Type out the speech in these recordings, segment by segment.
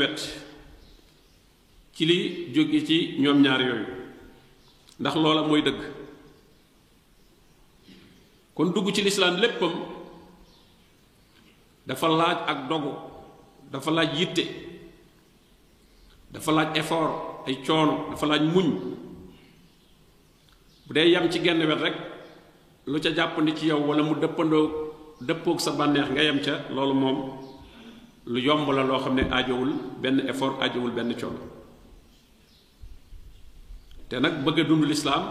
wet ci li jóge ci ñoom ñaar yooyu ndax loola mooy dëgg kon dugg ci lislaam léppam dafa laaj ak dogu dafa laaj yitte dafa laaj effort ay coono dafa laaj muñ bu dee yam ci genn wet rek lu ca jàppandi ci yow wala mu dëppandoo dëppoog sa bànneex nga yem ca loolu moom lu yomb la loo xam ne ajowul benn effort ajowul benn coono te nag bëgg a dund lislaam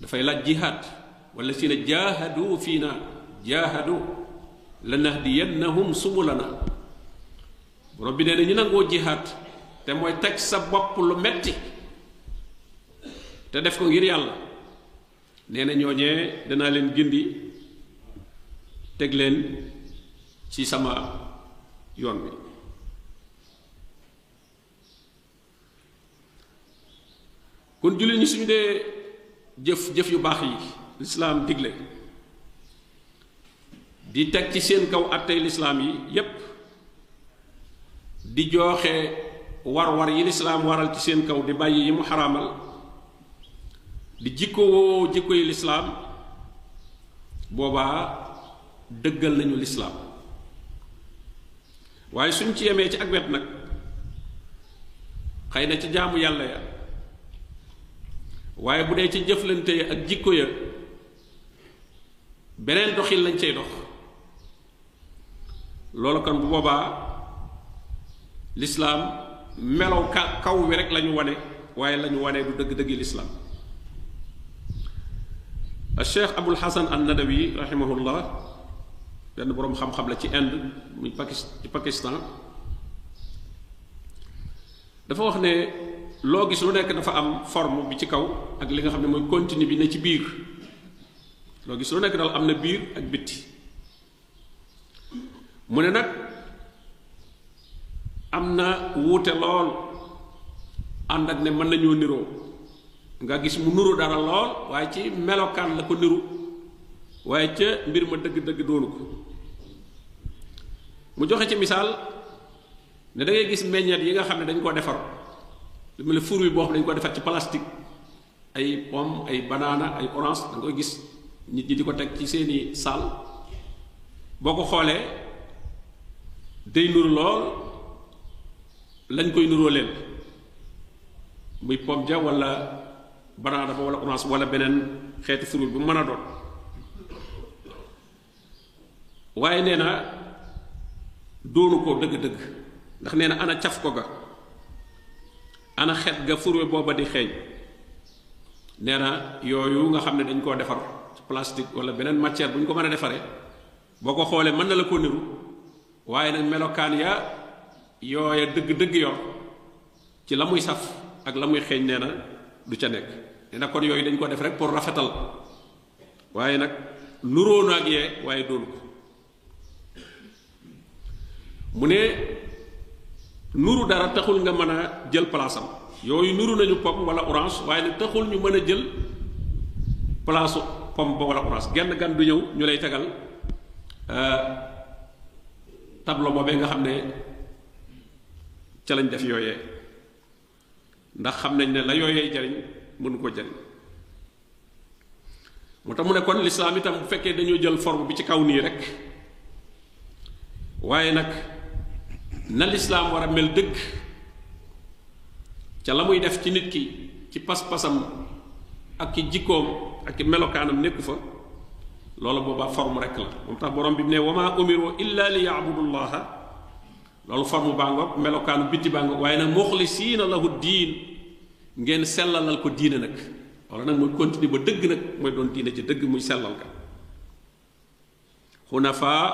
dafay laaj jihaad wala si na jaahadu fii na jaahadu lanahdiyannahum subulana borom bi nee na ñu nangoo jihaad te mooy teg sa bopp lu metti te def ko ngir yàlla nee na ñooñee danaa leen gindi teg leen ci sama yoon bi kon jullit ñi suñu dee jëf jëf yu baax yi lislaam digle di teg ci seen kaw attey lislaam yi yépp di jooxe war-war yi lislaam waral ci seen kaw di bàyyi yi mu xaraamal di jikkowoo jikko yi lislaam boobaa dëggal nañu lislaam waaye suñ ci yemee ci ak wet nag xëy na ci jaamu yàlla ya waaye bu dee ci jëflante ya ak jikko ya beneen doxin lañ cay dox loolu kon bu boobaa lislaam melow ka kaw wi rek lañu wane waaye lañu wane du dëgg-dëggi lislaam al cheikh abul hasan an nadawi rahimahullah benn boroom xam-xam la ci Inde muy Pakis ci Pakistan dafa wax ne loo gis lu nekk dafa am forme bi ci kaw ak li nga xam ne mooy contenu bi ne ci biir loo gis lu nekk daal am na biir ak bitti mu ne nag am na wuute lool ànd ak ne mën nañoo niroo nga gis mu nuru dara lool waaye ci melokaan la ko niru waaye ca mbir ma dëgg-dëgg doonu ko mu joxe ci misaal ne da ngay gis meññeet yi nga xam ne dañ koo defar lu mel ne fur wi boo xam dañ ko defar ci plastique ay pomme ay banaana ay orange da koy gis nit ñi di ko teg ci seeni saal boo ko xoolee day nuru lool lañ koy nuroo leen muy pomme ja wala banaana ba wala orange wala beneen xeetu fruit bu mën a doon waaye nee na doonu ko dëgg-dëgg ndax nee na ana caf ko ga ana xet ga furwe booba di xeeñ nee na yooyu nga xam ne dañ koo defar ci plastique wala beneen matière bu ñu ko mën a defaree boo ko xoolee mën na la ko niru waaye nag melokaan ya yooya dëgg-dëgg yor ci la muy saf ak la muy xeeñ nee na du ca nekk nee na kon yooyu dañ ko def rek pour rafetal waaye nag nuróo na ak yee waaye doonu ko mu ne nuru dara taxul nga mën a jël place am yooyu nuru nañu pomme wala orange waaye nag taxul ñu mën a jël place pomme ba wala orange genn gan du ñëw ñu lay tegal tableau boobee nga xam ne ca lañ def yooyee ndax xam nañ ne la yooyee jariñ mënu ko jariñ moo tax mu ne kon lislaam itam bu fekkee dañoo jël forme bi ci kaw nii rek waaye nag na lislaam war a mel dëgg ca la muy def ci nit ki ci pas-pasam ak ki jikkoom ak ki melokaanam nekku fa loola boobaa forme rek la moom tax borom bi ne wama umiru illa li yaabudu llaha loolu forme baa ngoog melokaanu bitti baa ngoog waaye nag muxlisiina lahu diin ngeen sellalal ko diine nag wala nag mooy continuer ba dëgg nag mooy doon diine ci dëgg muy sellal ka xunafaa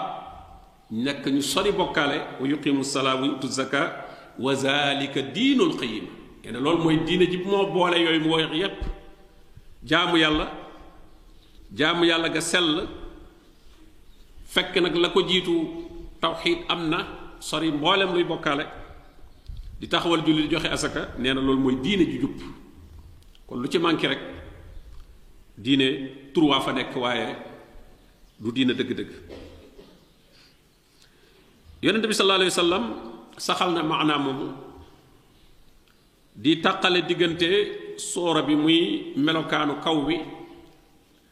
nekk ñu sori bokkaale wa yuqimu salaa wa yutu zaka wa zalika diinul qayim ngeen loolu mooy diine ji moo boole yooyu mu wax yépp jaamu yàlla jaamu yàlla ga sell fekk nag la ko jiitu tawxiid am na sori mboolem luy bokkaale di taxawal julli di joxe asaka nee na loolu mooy diine ju jub kon lu ci manqué rek diine tur waa fa nekk waaye du diine dëgg-dëgg yonente bi sallallahu alayhi wa sallam saxal na maanaa moomu di tàqale diggante soora bi muy melokaanu kaw bi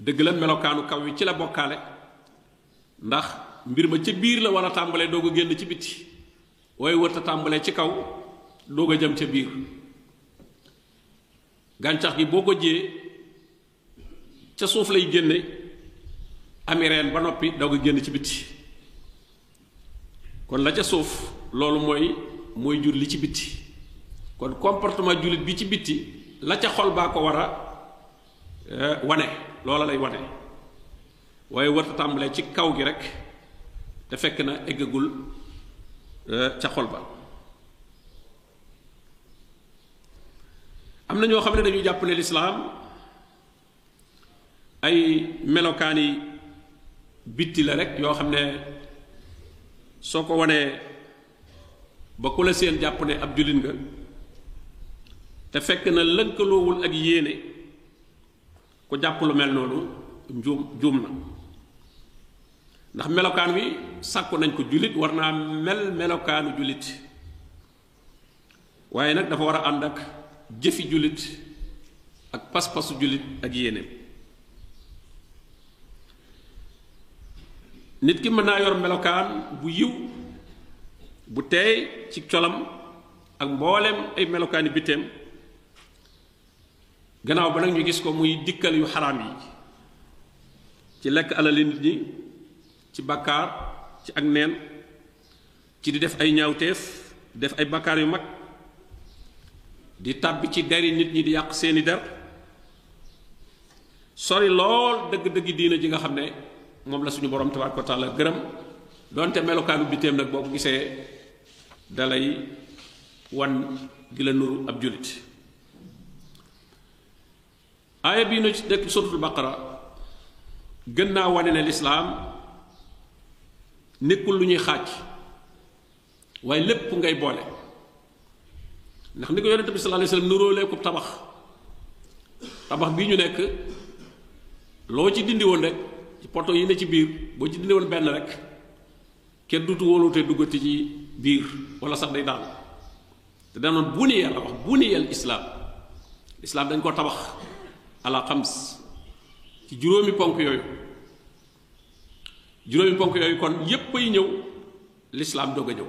dëgg la melokaanu kaw wi ci la bokkaale ndax mbir ma ca biir la war a tàmbalee doog a génn ci biti waaye wërta tàmbalee ci kaw doog a jëm ca biir gàncax gi boo ko jiyee ca suuf lay génne ami reen ba noppi doog a génn ci biti kon la ca suuf loolu mooy mooy jur li ci bitti kon comportement jullit bi ci bitti la ca xol baa ko war a eh, wane loola lay wane waaye warta tàmbalee ci kaw gi rek te fekk na eggagul eh, ca xol ba am na ñoo xam ne dañu jàpp ne lislaam ay melokaan yi bitti la rek yoo xam ne soo ko wanee ba ku la seen jàpp ne ab jullit nga te fekk na lënkaloowul ak yéene ku jàpp lu mel noonu juum juum na ndax melokaan wi sàkku nañ ko jullit war naa mel melokaanu jullit waaye nag dafa war a ànd ak jëfi jullit ak pas-pasu jullit ak yéeneem nit ki mën naa yor melokaan bu yiw bu teey ci colam ak mboolem ay melokaani bitteem gannaaw ba nag ñu gis ko muy dikkal yu xaraam yi ci lekk alali nit ñi ci bàkkaar ci ak neen ci di def ay ñaawteef def ay bakkaar yu mag di tàbbi ci deri nit ñi di yàq seeni der sori lool dëgg-dëgg diina ji nga xam ne moom la suñu borom tabaaraka wa taala gërëm donte melokaanu bitteem nag boo ko gisee dalay wan di la nuru ab jullit aaya bii na ci nekk suratul baqara gën naa wane ne lislaam nekkul lu ñuy xaaj waaye lépp ngay boole ndax ni ko yonente bi sallallahu alayhi wasallam nuróolee ko tabax tabax bii ñu nekk loo ci dindi woon rek ci poto yi ne ci biir boo ci dindi woon benn rek kenn dutu wóolutee duggati ci biir wala sax day daal te danoon buniya la wax buniya al islaam islaam dañ ko tabax ala xams ci juróomi ponk yooyu juróomi ponk yooyu kon yépp ay ñëw lislaam doog a ñëw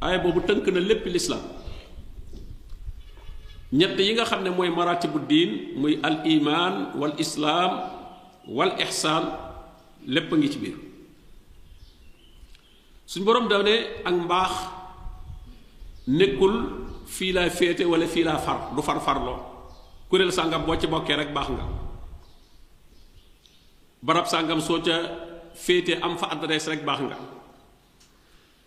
aaya boobu tënk na lépp lislaam ñett yi nga xam ne mooy maratibu diin muy al iman wal islaam wal ihsaan lépp a ngi ci biir suñ boroom da ne ak mbaax nekkul fii laa féete wala fii laa far du far farloo kuréel sàngam boo ci bokkee rek baax nga barab sàngam soo ca féete am fa adresse rek baax nga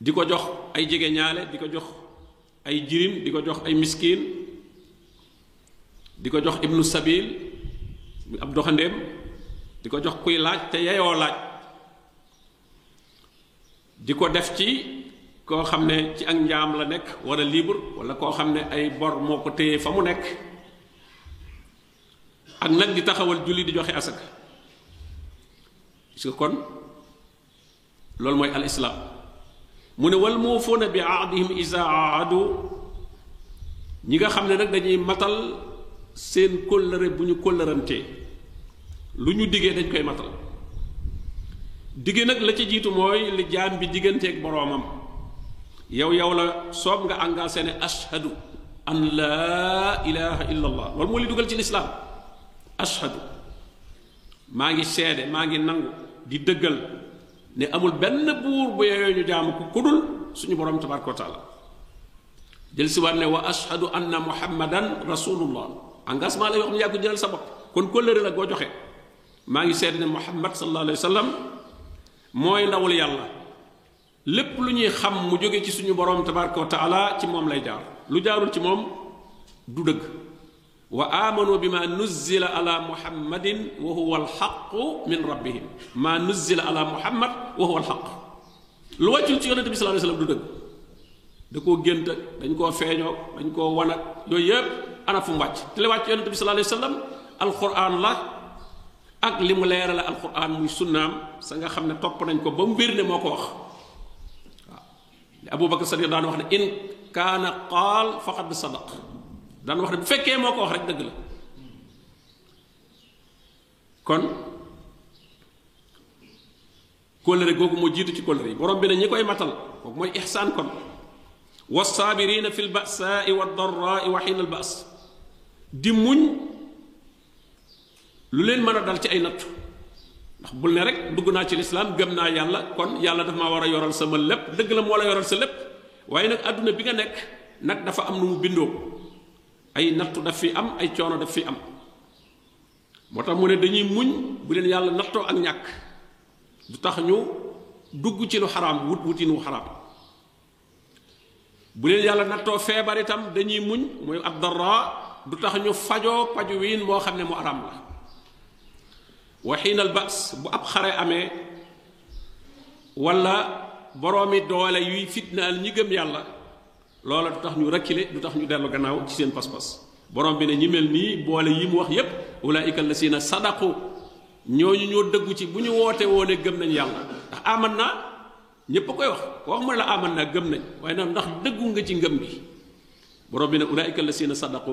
di ko jox ay jege ñaale di ko jox ay jirim di ko jox ay miskin di ko jox ibnu sabil ab doxandéem di ko jox kuy laaj te yeyoo laaj di ko def ci koo xam ne ci ak njaam la nekk wala libre wala koo xam ne ay bor moo ko téye fa mu nekk ak nag di taxawal julli di joxe asaka parce que kon loolu mooy al islaam mu ne wal muufuuna bi ahdihim iza aadu ñi nga xam ne nag dañuy matal seen kóllëre bu ñu kóllërantee lu ñu diggee dañ koy matal digge nag la ci jiitu mooy li jaam bi digganteeg boroomam yow yow la soob nga engagé ne ashhadu an laa ilaha illa allah loolu moo li dugal ci lislaam ashhadu maa ngi seede maa ngi nangu di dëggal ne amul benn buur bu yeyoo ñu jaamu ku kudul suñu borom tabaraka wa taala del si waat ne wa ashhadu anna muhammadan rasulullah engagement la yoo xam ne yaa ko jëlal sa bopp kon kóllëre la goo joxe maa ngi seede ne muhammad sallallahu alayhi wa sallam mooy ndawul yàlla lépp lu ñuy xam mu jóge ci suñu borom tabaraka wa taala ci moom lay jaar lu jaarul ci moom du dëgg wa amanu bi ma nuzzila ala muhammadin wa huwa alxaqu min rabbihim ma nuzzila ala muhammad wa huwa alxaq lu wàccul ci yonente bi sallallahu alayhi wasallam du dëgg da koo gént ak dañ koo feeñoo dañ koo wan ak yooyu yëpp ana fu mu wàcc te li wàcc yonente bi sallallahu alayhi wasallam alquran la ak li mu leerale alquran muy sunnaam sa nga xam ne topp nañ ko ba mu wér ne moo ko wax waaw li abubakar sadiq daan wax ne in kaana qaal faqad sadaq daan wax ne bu fekkee moo ko wax rek dëgg la kon kóllëre googu moo jiitu ci kóllëre yi borom bi ne ñi koy matal kooku mooy ihsaan kon wassaabirina fi lbasaai wa darraai wa xiina albaas di muñ lu leen mën a dal ci ay nattu ndax bul ne rek dugg naa ci lislaam gëm naa yàlla kon yàlla dafa maa war a yoral sama lépp dëgg la moo la yoral sa lépp waaye nag àdduna bi nga nekk nag dafa am nu mu bindoo ay nattu daf fi am ay coono daf fi am moo tax mu ne dañuy muñ bu leen yàlla nattoo ak ñàkk du tax ñu dugg ci lu xaraam wut wutin wu xaraam bu leen yàlla nattoo feebar itam dañuy muñ mooy ab dara du tax ñu fajoo paju wiin moo xam ne mu araam la wa xiinal bas bu ab xare amee walla boroomi doole yuy fitnaal ñi gëm yàlla loola du tax ñu reculer du tax ñu dellu gannaaw ci seen pas-pas borom bi ne ñi mel nii boole yi mu wax yépp ulaika allasina sadaqu ñooñu ñoo dëggu ci bu ñu woote woone gëm nañ yàlla ndax aman naa ñépp a koy wax ko wax ma la aman naa gëm nañ waaye nag ndax dëggu nga ci ngëm bi borom bi ne ulaika allasina sadaqu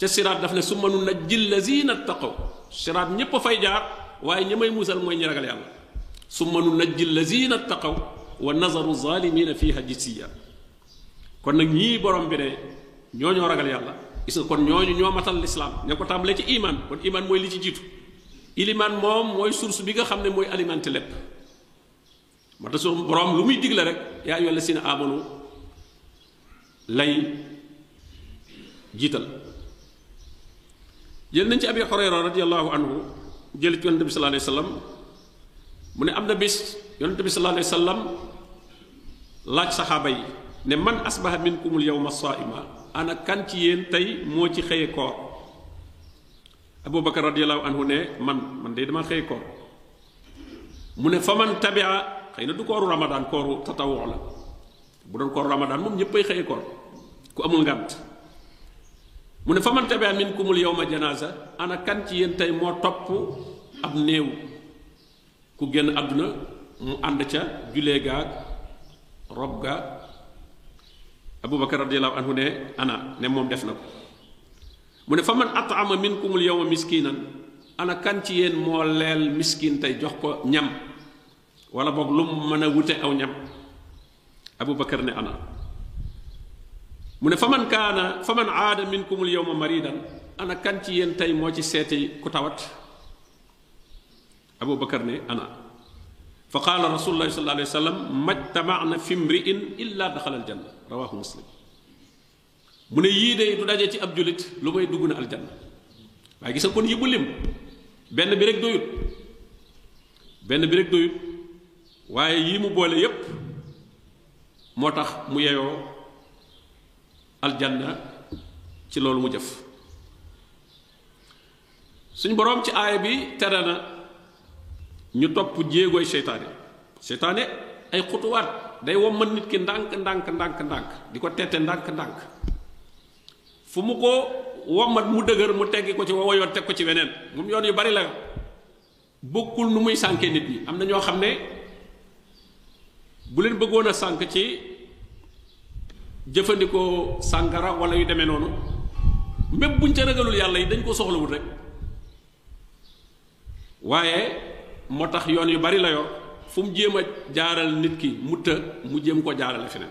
ca siraat daf ne su mënu na jil lazina taqaw siraat ñépp a fay jaar waaye ñi may musal mooy ñi ragal yàlla su mënu na jil lazina taqaw wa nazaru zalimina fiha jisiya kon nag ñii borom bi ne ñoo ñoo ragal yàlla gis nga kon ñooñu ñoo matal lislaam ne ko tàmbalee ci iman kon iman mooy li ci jiitu iliman moom mooy source bi nga xam ne mooy alimenté lépp moo tax suñu borom lu muy digle rek yaa ayyuhal lazina amanu lay jiital jël nañ ci abi Hurayra radiyallahu anhu jël ci yonent bi sallallahu alayhi wa sallam mu ne am na bis yonent bi sallallahu alayhi wa sallam laaj saxaaba yi ne man asbaha minkumul yawma saa'ima ana kan ci yéen tey moo ci xëye koor Abu Bakar radiyallahu anhu ne man man de dama xëy koor mu ne fa man tabia xëy na du kooru ramadan kooru tatawoo la bu doon kooru ramadan moom ñëppay xëy koor ku amul ngànt mu ne fa man tabia minkumul yawma janaza ana kan ci yéen tey moo topp ab néew ku génn àdduna mu ànd ca julee gaag rob ga abubakar radiallahu anhu ne ana ne moom def na ko mu ne fa man at'ama minkumul yawma miskinan ana kan ci yéen moo leel miskin tey jox ko ñam wala boog lu mu mën a wute aw ñam abubakar ne ana mu ne fa man kaana fa man aada minkumul yawma maridan ana kan ci yéen tey moo ci seeti ku tawat abu bakar ne ana fa qaala rasulullahi sallallahu alayhi wa sallam majtamaana fi mriin illa daxala aljanna rawahu muslim mu ne yii de du daje ci ab jullit lu may dugg na aljanna waaye gis nga kon yëbu lim benn bi rek doyut benn bi rek doyut waaye yii mu boole yépp moo tax mu yeyoo aljanna ci loolu mu jëf suñ boroom ci aaya bi tere na ñu topp jéegooy seytaane seytaane ay xutuwaat day wommat nit ki ndànk ndànk ndànk ndànk di ko tette ndànk ndànk fu mu ko wommat mu dëgër mu teggi ko ci wowoyoon teg ko ci weneen moom yoon yu bari la bokkul nu muy sànke nit ñi am na ñoo xam ne bu leen bëggoon a sànk ci jëfandikoo sàngara wala yu demee noonu même buñ ca ragalul yàlla yi dañ ko soxlawul rek waaye moo tax yoon yu bari la yor fu mu jéem a jaaral nit ki mu të mu jéem ko jaarale feneen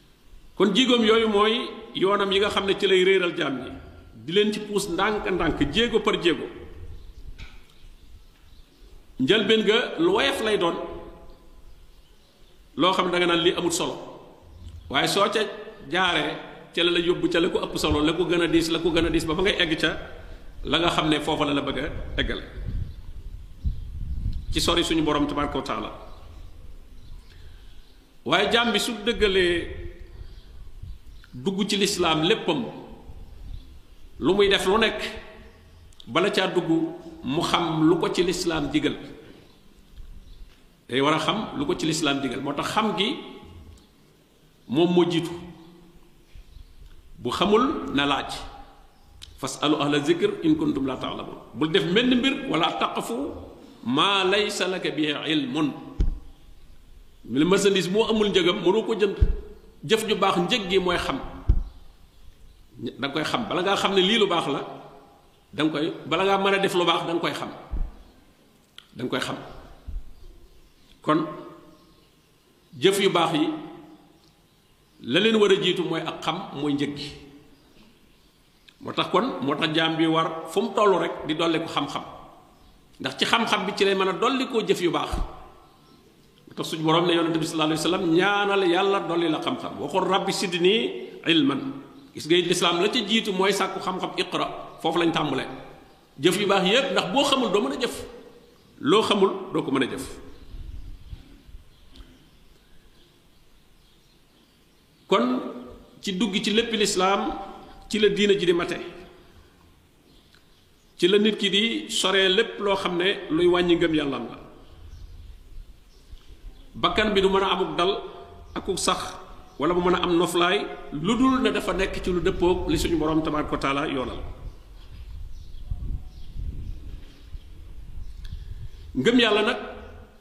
kon jigoom yooyu mooy yoonam yi nga xam ne ci lay réeral jaam ñi di leen ci puus ndànk ndànk jéego par jéego njëlbeen ga lu woyof lay doon loo xam ne da nga naan lii amul solo waaye soo ca jaaree ca la la yóbbu ca la ko ëpp solo la ko gën a diis la ko gën a diis ba ba ngay egg ca la nga xam ne foofa la la bëgg a eggale ci sori suñu borom tabaraka wa taala waaye jaam bi su dëggalee dugg ci lislaam léppam lu muy def lu nekk bala caa dugg mu xam lu ko ci lislaam digal day war a xam lu ko ci lislaam digal moo tax xam gi moom moo jiitu bu xamul na laaj fas alu ahla zikr in kuntum la taalamun bul def menn mbir wala taqafu maa laysa laka bi ilmun mi la marchandise moo amul njëgam mënoo ko jënd jëf ju baax njëg gi mooy xam da koy xam bala ngaa xam ne lii lu baax la da koy bala ngaa mën a def lu baax da koy xam da koy xam kon jëf yu baax yi la leen war a jiitu mooy ak xam mooy njëg gi moo tax kon moo tax jaam bi war fu mu toll rek di dolli ko xam-xam ndax ci xam-xam bi ci lay mën a dolli koo jëf yu baax moo tax suñu borom ne yonente bi sallallahu alayhi wa sallam ñaanal yàlla dolli la xam-xam waxul rabbi sidni ilman gis nga lislaam la ca jiitu mooy sàkku xam-xam iqra foofu lañ tàmbalee jëf yu baax yépp ndax boo xamul doo mën a jëf loo xamul doo ko mën a jëf kon ci dugg ci lépp lislaam ci la diina ji di mate ci la nit ki di soree lépp loo xam ne luy wàññi ngëm yàllam la bakkan bi du mën a amuk dal akuk sax wala mu mën a am noflaay lu dul ne dafa nekk ci lu dëppoog li suñu borom tabaaraka wa taala yoonal ngëm yàlla nag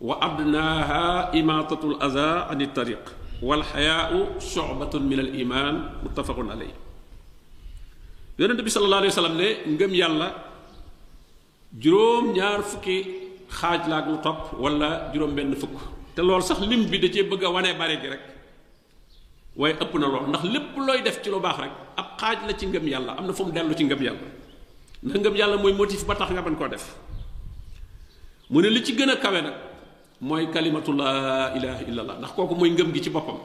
wa adnaaha imaatatul aza an tariq wal xayaau shubatun min al iman muttafaqun aley yonente bi sallallahu alayhi wa sallam ne ngëm yàlla juróom-ñaar fukki xaaj laak lu topp wala juróom-benn fukk te loolu sax lim bi da cee bëgg a wane bare gi rek waaye ëpp na lool ndax lépp looy def ci lu baax rek ab xaaj la ci ngëm yàlla am na fu mu dellu ci ngëm yàlla ndax ngëm yàlla mooy motif ba tax nga mën koo def mu ne li ci gën a kawe nag mooy kalimatu laa ilaha illallah ndax kooku mooy ngëm gi ci boppam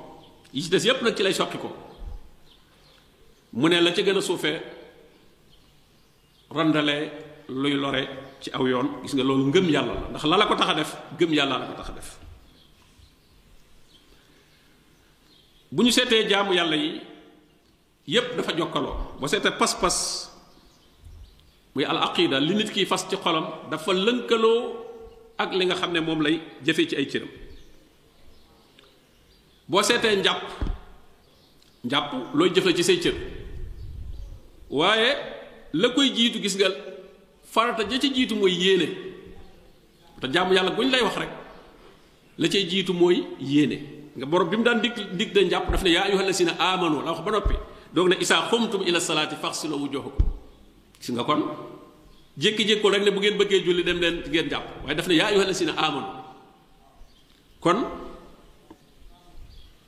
yi ci des yépp nag ci lay soqi ko mu ne la ci gën a suufee randale luy lore ci aw yoon gis nga loolu ngëm yàlla la ndax la la ko tax a def gëm yàlla la ko tax a def bu ñu seetee jaamu yàlla yi yépp dafa jokkaloo boo seetee pas-pas muy al aqida li nit kiy fas ci xolam dafa lënkaloo ak li nga xam ne moom lay jëfee ci ay cëram boo seetee njàpp njàpp looy jëfee ci say cër waaye la koy jiitu gis nga farata ja ci jiitu mooy yéene te jaamu yàlla bu ñu lay wax rek la cay jiitu mooy yéene nga borom bi mu daan dig dig da njàpp daf ne yaa ayyuhal lazina amanu la wax ba noppi doog ne isaa xumtum ila salaati faxsilu wujuhakum si nga kon jékki-jékkool rek ne bu ngeen bëggee julli dem leen ngeen jàpp waaye daf ne yaa ayyuhal lazina amanu kon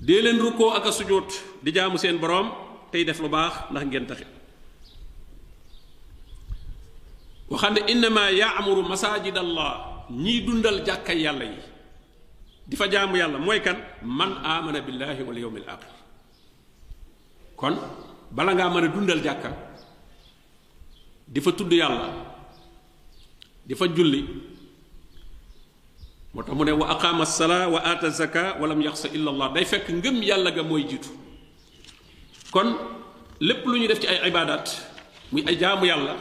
dee leen rukkoo ak a sujjóot di jaamu seen boroom tey def lu baax ndax ngeen taxe waxam ne innama yaamuru masajid allah ñiy dundal jàkkay yàlla yi di fa jaamu yàlla mooy kan man amana billahi wal yawmil aaxir kon bala ngaa mën a dundal jàkka di fa tudd yàlla di fa julli moo tax mu ne wa aqaama salaa wa aata zaka walam yaxsa illa allah day fekk ngëm yàlla ga mooy jiitu kon lépp lu ñu def ci ay ibaadaat muy ay jaamu yàlla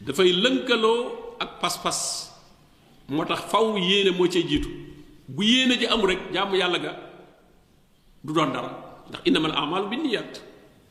dafay lënkaloo ak pas-pas moo tax faw yéene moo cee jiitu bu yéene ji amul rek jaamu yàlla ga du doon dara ndax innamal amalu bi niyyat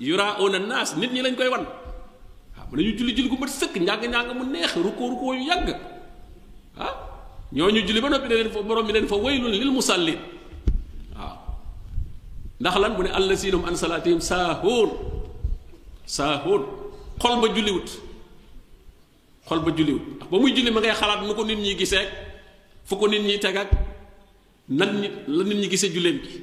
yuraa'uuna naas nit ñi lañ koy wan waaw mën nañu julli julli gu mat sëkk njàng-njàng mu neex rukkoo rukkoo yu yàgg ah ñooñu julli ba noppi ne leen fa borom bi leen fa waylun lil musallin waaw ndax lan mu ne allazina hum an salaatihim saahuun saahuun xol ba julliwut xol ba julliwut ndax ba muy julli ma ngay xalaat nu ko nit ñi gisee fu ko nit ñi teg ak nan nit la nit ñi gisee julleem gi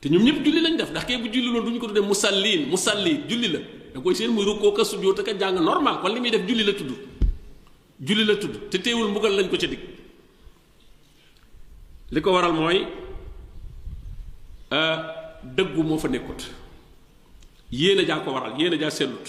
te ñoom ñëpp julli lañ def ndax kay bu julli loolu duñ ko tuddee musallin musalli julli la da koy seen muy rukkoo ka sujjóot ak jàng normal kon li muy def julli la tudd julli la tudd te teewul mbugal lañ ko ca dig li ko waral mooy euh, dëggu moo fa nekkut yéen a jaa ko waral yéen a jaa sellut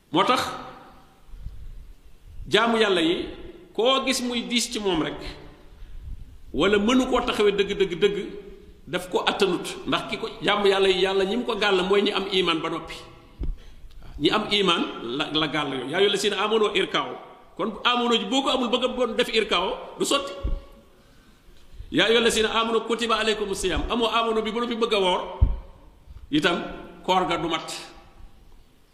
moo tax jaamu yàlla yi koo gis muy diis ci moom rek wala mënu koo taxawee dëgg dëgg dëgg daf ko attanut ndax ki ko jaamu yàlla yi yàlla ñi mu ko gàll mooy ñi am iman ba noppi ñi am iman la la gàll yow yaa yooyu la si ne amoonoo irkaaw kon amoonoo ji boo ko amul bëgg a bon def irkaaw du sotti yaa yooyu la si ne amoonoo kutiba aleykum siyam amoo amoonoo bi ba noppi bëgg a woor itam koor ga du mat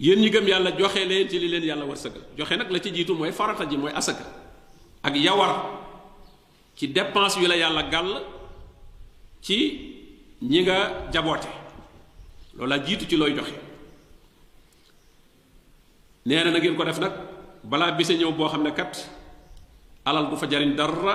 yéen ñi gëm yàlla joxe leen ci li leen yàlla wërsëgal joxe nag la ci jiitu mooy farata ji mooy asaka ak yawar ci dépense yu la yàlla gàll ci ñi nga jaboote loolu la jiitu ci looy joxe nee na na ngeen ko def nag balaa bise ñëw boo xam ne kat alal du fa jariñ dara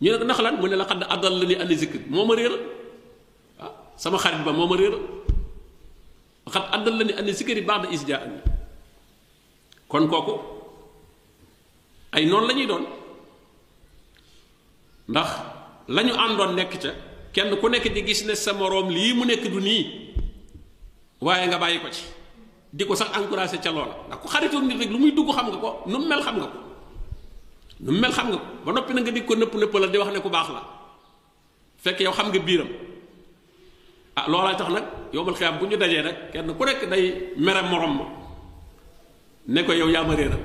ñu ne ko ndax lan mu ne la xadd addal la ni ani zikri moo ma réeral waaw ah, sama xarit ba moo ma réeral xat addal la ni ani zikri baax da is jaa ani kon kooku ay noonu lañuy doon ndax lañu àndoon nekk ca kenn ku nekk di gis ne sa moroom lii mu nekk du nii waaye nga bàyyi ko ci di ko sax encouragé ca loola ndax ku xaritoog nit rek lu muy dugg xam nga ko nu mu mel xam nga ko nu mu mel xam nga ko ba noppi na nga di ko nëpp nëppalal di wax ne ku baax la fekk yow xam nga biiram ah loolaa tax nag yowmal xiyaam bu ñu dajee nag kenn ku nekk day mere morom ma ne ko yow yaa ma réeral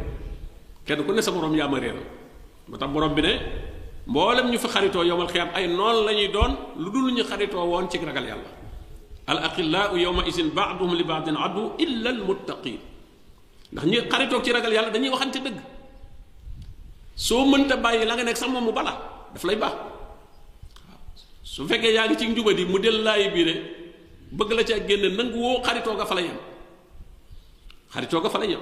kenn ku ne sa morom yaa ma réeral moo tax borom bi ne mboolem ñu fi xaritoo yowmal xiyaam ay noon la ñuy doon lu dul ñu xaritoo woon ci ragal yàlla al aqillaau yowma isin baaduhum li baadin adu illa al muttaqin ndax ñi xaritoog ci ragal yàlla dañuy waxante dëgg soo mënta bàyyi la nga nekk sax moom mu bala daf lay baax su fekkee yaa ngi ci njubadi mu del laayi biire bëgg la ca génn nangu woo xaritoo ga fa la yem xaritoo ga fa la yem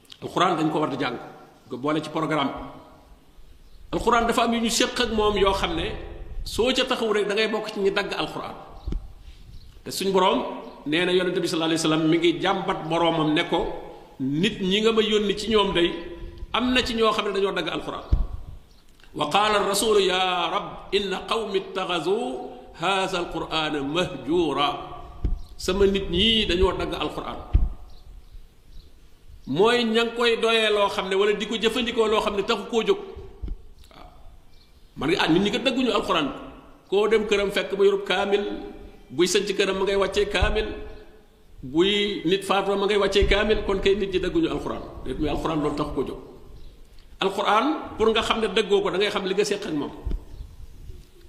alxuraan dañ ko war di jàng nga boole ci programme alxuraan dafa am yu ñu séq ak moom yoo xam ne soo ca taxaw rek da ngay bokk ci ñi dagg alxuraan te suñ boroom nee na yonente bi sallallahu alayhi wasallam mi ngi jàmbat boroomam ne ko nit ñi nga ma yónni ci ñoom day am na ci ñoo xam ne dañoo dagg alxuraan wa qaala rasulu ya rab inna qawmi ittaxazu haza alqurana mahjura sama nit ñi dañoo dagg alxuraan mooy ña ngi koy doyee loo xam ne wala di ko jëfandikoo loo xam ne taxu koo jóg waaw man nga ah nit ñi ko dëgguñu alxuraan koo dem këram fekk mu yorub kaamil buy sëñ ci këram ma ngay wàccee kaamil buy nit faatoo ma ngay wàccee kaamil kon kay nit ñi dëgguñu alxuraan déet muy alxuraan loolu taxu koo jóg alxuraan pour nga xam ne dëggoo ko da ngay xam li nga séq ak moom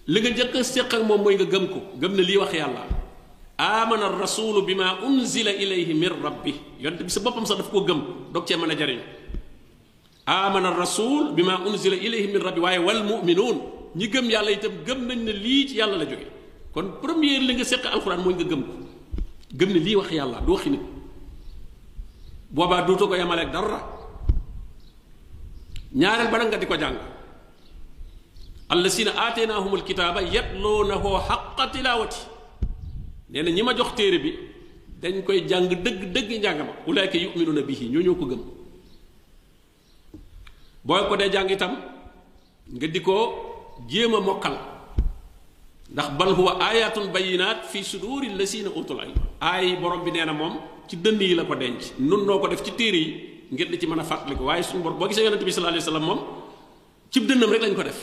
li nga jëkk séq ak moom mooy nga gëm ko gëm ne lii wax yàlla amana rasulu bi ma unzila ilayhi min rabbi yonte bi sa boppam sax daf koo gëm dog cee mën a jariñ amana rasul bi ma unzila ilayhi min rabbi waaye wal muminuun ñi gëm yàlla itam gëm nañ ne lii ci yàlla la jóge kon première li nga séq alxuraan mooy nga gëm ko gëm ne lii wax yàlla du waxi nit boobaa duutu ko yemaleeg dara ñaareel ba nag nga di ko jàng allasina aateenaahumul kitaaba yatluunahu xaqa tilaawati nee na ñi ma jox téere bi dañ koy jàng dëgg dëgg njàng ma ulaayka yuminuuna bihi ñoo ñoo ko gëm booy ko dee jàng itam nga di ko jéem a mokkal ndax bal huwa ayatun bayinaat fi suduri lasina utul ilm aay borom bi nee na moom ci dënn yi la ko denc nun noo ko def ci téere yi ngir di ci mën a fàttaliku waaye suñu bor boo gisee yonente bi sallallahu alayhi wa sallam moom cib dënnam rek lañ ko def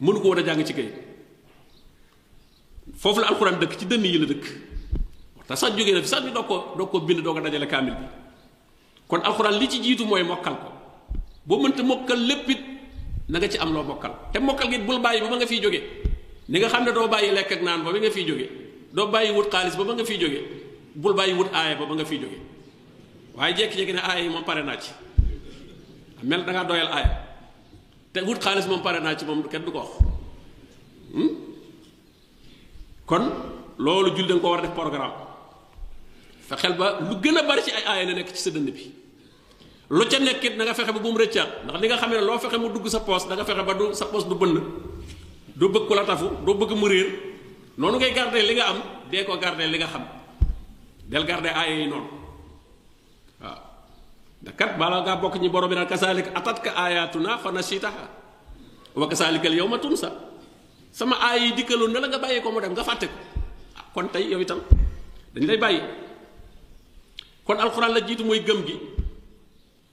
mënu ko woon a jàng ci kayit foofu la alxuraan dëkk ci dënn yi la dëkk te sax jógee na fi sax ñu doog ko doog ko bind doog a dajale kaamil bi kon alxuraan li ci jiitu mooy mokkal ko boo mënta mokkal lépp it na nga ci am loo mokkal te mokkal gi bul bàyyi ba ba nga fiy jóge ni nga xam ne doo bàyyi lekk ak naan ba ba nga fiy jóge doo bàyyi wut xaalis ba ba nga fiy jóge bul bàyyi wut aaya ba ba nga fiy jóge waaye jékki-jékki ne aaya yi moom pare naa ci mel da ngaa doyal aaya te wut xaalis moom pare naa ci moom kenn du ko wax hmm? kon loolu jul danga ko war a def programme fexeel ba lu gën a bari ci ay aaya na nekk ci sa dënd bi lu ca nekkit na nga fexe ba bu mu rëccaat ndax li nga xam ne loo fexe mu dugg sa poos da nga fexe ba du sa poos du bënn du bëgg ku la tafu du bëgg mu réer noonu ngay garder li nga am dee ko garder li nga xam del garder aaya yi noonu waaw ndax kat bala ngaa bokk ñi borom bi naan kasaalika atatka aayatuna fa nasitaha wa kasaalika al yawma tunsa sama aaya yi dikkaloon na la nga bàyyi ko mu dem nga fàtte ko ah, kon tey yow itam dañ lay bàyyi kon alxuraan la jiitu mooy gëm gi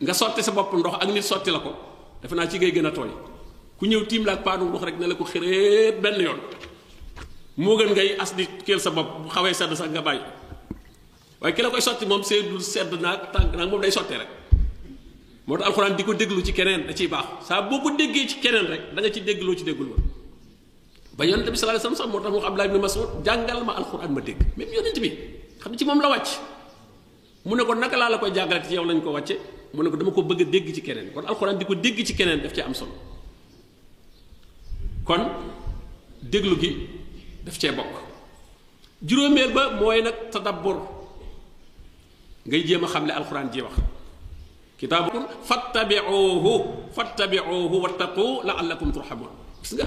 nga sotti sa bopp ndox ak nit sotti la ko defe naa ci ngay gën a tooy ku ñëw tiim la ak paanu ndox rek ne la ko xëreet benn yoon moo gën ngay as di kéel sa bopp bu xawee sedd sax nga bàyyi waaye ki la koy sotti moom seedul sedd naag tànk naag moom day sottee rek moo tax alxuraan di ko déglu ci keneen da ciy baax saa boo ko déggee ci keneen rek da nga ci dégloo ci déggul woon ba yonent bi sallallahu alayhi wasallam sax moo tax mu Abdullah ibn Mas'ud jàngal ma alxuraan ma dégg même yonent bi xam ne ci moom la wàcc mu ne ko naka laa la koy jàngale ci yow lañ ko wàcce mu ne ko dama ko bëgg a dégg ci keneen kon alxuraan di ko dégg ci keneen daf ci am solo kon déglu gi daf cee bokk juróomeel ba mooy nag tadabbur ngay jéem a xam ne alxuraan ji wax kitaabun fattabiuhu fattabiuhu wattaqu laallakum turhamun gis nga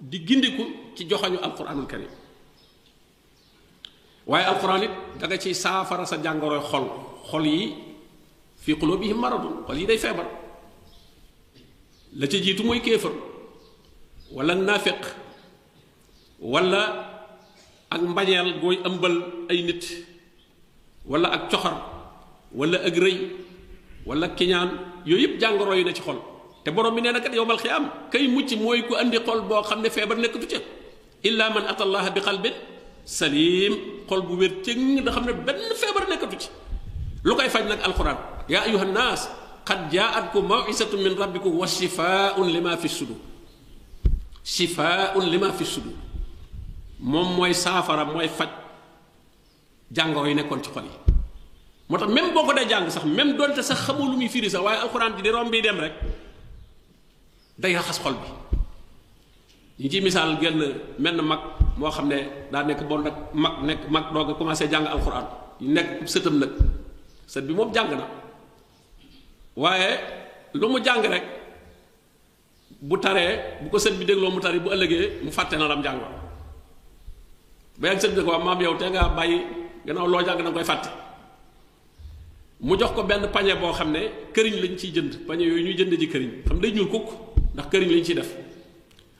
di gindiku ci joxañu alquranul karim waaye alquran it da nga ciy saafara sa jàngoroy xol xol yi fi qulubihim maradun xol yi day feebar la ca jiitu mooy kéefër wala naafeq wala ak mbañeel gooy ëmbal ay nit wala ak coxar wala ak rëy wala kiñaan yooyu yëpp jàngoro yi na ci xol te borom bi nee na kat yowmal xiyaam kay mucc mooy ku andi xol boo xam ne feebar nekkatu ca illa man ata allaha bi qalbin salim xol bu wér cëng nga xam ne benn feebar nekkatu ci lu koy faj nag alquran yaa ayuha nnaas qad jaatkum mawisatu min rabbikum wa shifaun lima fi sudur shifaun lima fi sudur moom mooy saafara mooy faj jàngoro yi nekkoon ci xol yi moo tax même boo ko dee jàng sax même donte sax xamoo lu muy firi sax waaye alxuraan di romb bi dem rek day raxas xol bi ñu ci misaal genn mel na mag moo xam ne daa nekk bon nag mag nekk mag doog a commencé jàng alxuraan ñu nekk sëtam nag sët bi moom jàng na waaye lu mu jàng rek bu taree bu ko sët bi dégloo mu tari bu ëllëgee mu fàtte na lam jàngoon ba yàgg sët bi ko waa maam yow te nga bàyyi gannaaw loo jàng da koy fàtte mu jox ko benn pañe boo xam ne këriñ lañ ciy jënd pañe yooyu ñuy jënd ji këriñ xam day ñuul kukk ndax këriñ lañ ciy def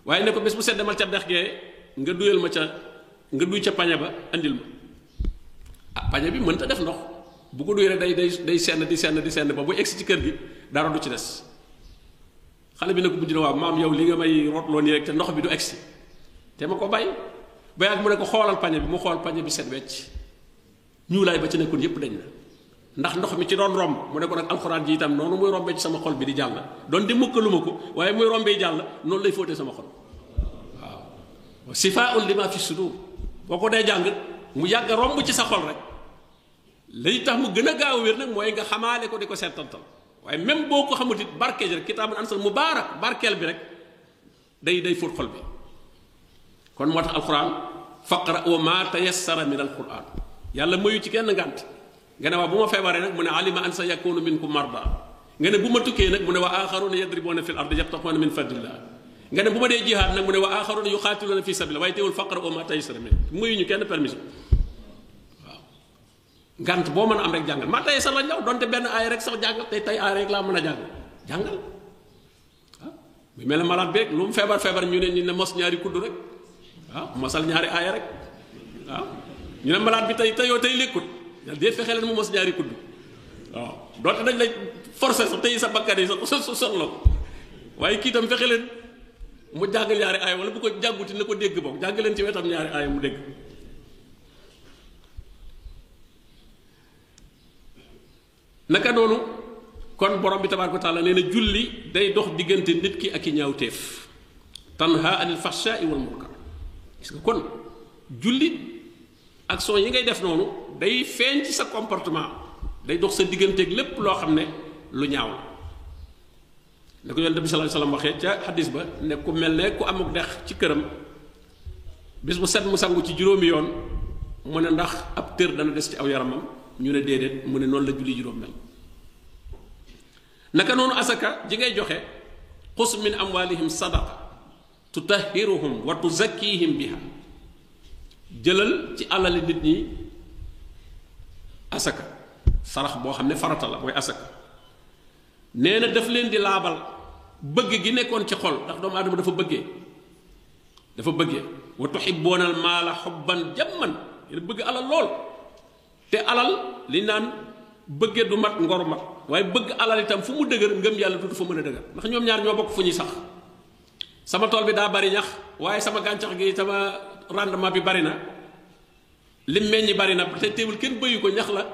waaye ne ko bés bu set demal ca dex gee nga duyal ma ca nga duy ca pañe ba andil ma ah pañe bi mënta def ndox bu ko duy rek day day day senn di senn di senn ba bu egsi ci kër gi dara du ci des xale bi nag mujj na waaw maam yow li nga may rotloo nii rek te ndox bi du egsi te ma ko bàyyi ba yàgg mu ne ko xoolal pañe bi mu xool pañe bi set wecc ñuulaay ba ci nekkoon yépp dañ na ndax ndox mi ci doon romb mu ne ko nag alxuraan ji itam noonu muy rombee ci sama xol bi di jàll doon di mukkaluma ko waaye muy rombee jàll noonu lay fóotee sama xol waaw sifaa'un limaa fi sudur boo ko dee jàng mu yàgg romb ci sa xol rek lay tax mu gën a gaaw wér nag mooy nga xamaale ko di ko seetantal waaye même boo ko xamut it barke ji rek kitaabun ansal mubaarak barkeel bi rek day day fóot xol bi kon moo tax alquran faqra wa ma tayassara min alquran yàlla mayu ci kenn ngànt nga ne waa bu ma feebaree nag mu ne alima an sa yakunu minkum marda nga ne bu ma tukkee nag mu ne wa axaruna yadribuna fil ardi yabtaxuna min fadlillah nga ne bu ma dee jihaad nag mu ne wa axaruna yuqaatiluna fi sabila waaye teewul faqra wa ma tayassara min mayu ñu kenn permission waaw ngànt boo mën a am rek jàngal ma tayassara lañ law donte benn aaya rek sax jàngal tey tey aaya rek laa mën a jàngal jàngal waaw ah, mi mel ne malade beeg lu mu feebar feebar ñu ne ñu ne mos ñaari kudd rek waaw ah, mosal ñaari aaya rek waaw ah, ñu ne malade bi tey teyoo tey lekkut dee fexe leen mu mos ñaari kudd waaw doote dañ lay forcer sax tey sa bakkan yi sa sa soxla ko waaye kii itam fexe leen mu jàng ñaari aaya wala bu ko jànguti na ko dégg boog jàng leen ci wetam ñaari aaya mu dégg naka noonu kon borom bi tabaaraka wa taala nee na julli day dox diggante nit ki ak i ñaawteef tanha anil fahshaai wal munkar gis nga kon julli action yi ngay def noonu day feeñ ci sa comportement day dox sa digganteeg lépp loo xam ne lu ñaaw la li ko yonent bi sallallahu alayhi wasallam waxee ca xadis ba ne ku mel ne ku amuk dex ci këram bis bu set mu sangu ci juróomi yoon mu ne ndax ab tër dana des ci aw yaramam ñu ne déedéet mu ne noonu la julli juróom mel naka noonu asaka ji ngay joxe xus min amwalihim sadaqa tutahhiruhum wa tuzakkihim biha jëlal ci alali nit ñi asaka sarax boo xam ne farata la mooy asaka nee na daf leen di laabal bëgg gi nekkoon ci xol ndax doomu aadama dafa bëggee dafa bëggee wa tuhibbuuna al maala xubban jamman yéen bëgg alal lool te alal li naan bëggee du mat ngor mat waaye bëgg alal itam fu mu dëgër ngëm yàlla du fa mën a dëgër ndax ñoom ñaar ñoo bokk fu ñuy sax sama tool bi daa bari ñax waaye sama gàncax gi sama rendement bi bari na lim meññi bari na te teewul kenn bëyu ko ñax la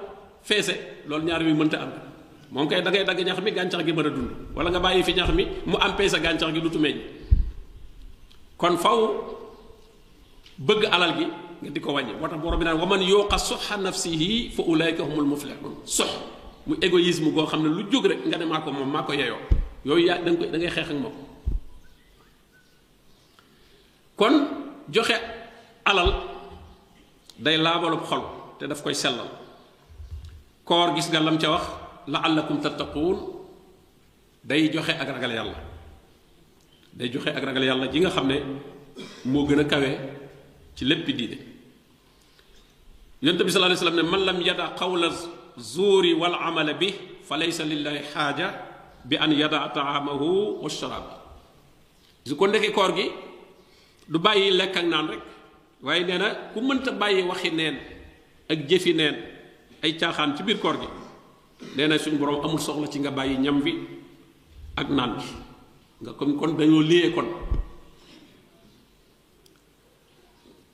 feese loolu ñaar yu mënta am moom kay da ngay dagg ñax mi gàncax gi mën a dund wala nga bàyyi fi ñax mi mu am sa gàncax gi dutu meññ kon faw bëgg alal gi nga di ko wàññi moo tax borom bi naan waman yooqa suxa nafsihi fa ulaika humul muflihun sox mu égoïsme goo xam ne lu jóg rek nga ne maa ko moom maa ko yeyoo yooyu yaa da nga koy da ngay xeex ak moom kon joxe alal day laabalub xol te daf koy sellal koor gis nga lam ca wax la'allakum tattaquun day joxe ak ragal yàlla day joxe ak ragal yàlla ji nga xam ne moo gën a kawe ci lépp diine yonent bi sallallahu alayhi wasallam ne man lam yada qawla zuuri wal amala bi fa laysa lillahi xaaja bi an yada taamahu wa sharaab su ko ndeke koor gi du bàyyi lekk ak naan rek waaye nee na ku mënta bàyyi waxi neen ak jëfi neen ay caaxaan ci biir koor gi nee na suñu borom amul soxla ci nga bàyyi ñam bi ak naan bi nga kon kon dañoo liyee kon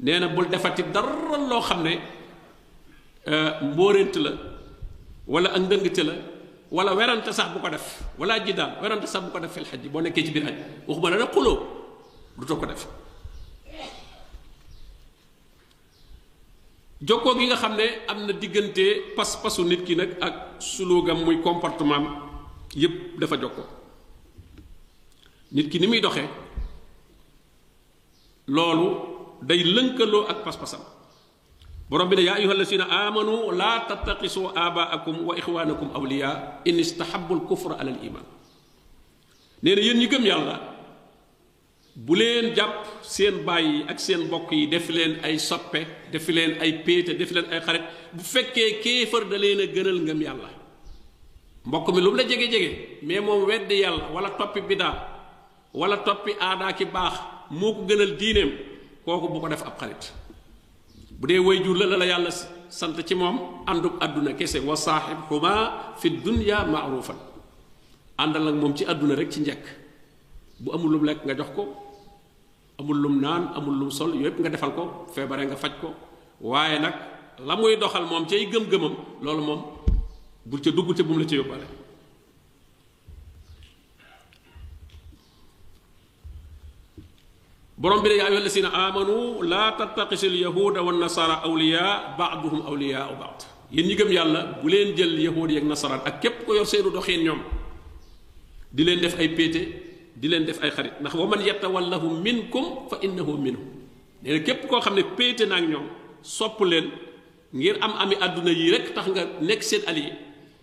nee na bul defati dara loo xam ne euh, mbóorent la wala ak ndëngte la wala werante sax bu ko def wala jidaal werante sax bu ko def fil xaj boo nekkee ci biir aj waxuma la nag xuloo du too ko def jokkoo gi nga xam ne am na diggante pas-pasu nit ki nag ak sulóogam muy comportement am yépp dafa jokkoo nit ki ni muy doxee loolu day lënkaloo ak pas-pasam borom bi ne yaa ayuha alladina amanu laa tattaqisu abaakum wa ixwaanakum awliya in istahabu alkufra ala al iman nee na yéen ñi gëm yàlla bu leen jàpp seen baay yi ak seen mbokk yi def leen ay soppe def leen ay péete def leen ay xarit bu fekkee kéefar da leen a gënal ngëm yàlla mbokk mi lu mu la jege-jege mais moom wedd yàlla wala toppi bidaa wala toppi aadaa ki baax moo ko gënal diineem kooku bu ko def ab xarit bu dee way jur la la la yàlla sant ci moom àndub àdduna kese wa saaxib huma fi dunya maarufan àndal ak moom ci àdduna rek ci njekk bu amul lum lekk nga jox ko amul lum naan amul lum sol yooyu yëpp nga defal ko feebare nga faj ko waaye nag la muy doxal moom cay gëm-gëmam loolu moom bul ca dugg te bu mu la ca yóbbaale borom bi ne yaa ayyuha allazina amanu laa tattaxisul yahuda wa nasara awliya baaduhum awliyaau baad yéen ñi gëm yàlla bu leen jël yahuud yeeg nasaraan ak képp ko yor seenu doxeen ñoom di leen def ay péete di leen def ay xarit ndax wa man yatawallahum minkum fa innahu minhum nee na képp koo xam ne péete na ak ñoom sopp leen ngir am ami àdduna yii rek tax nga nekk seen allié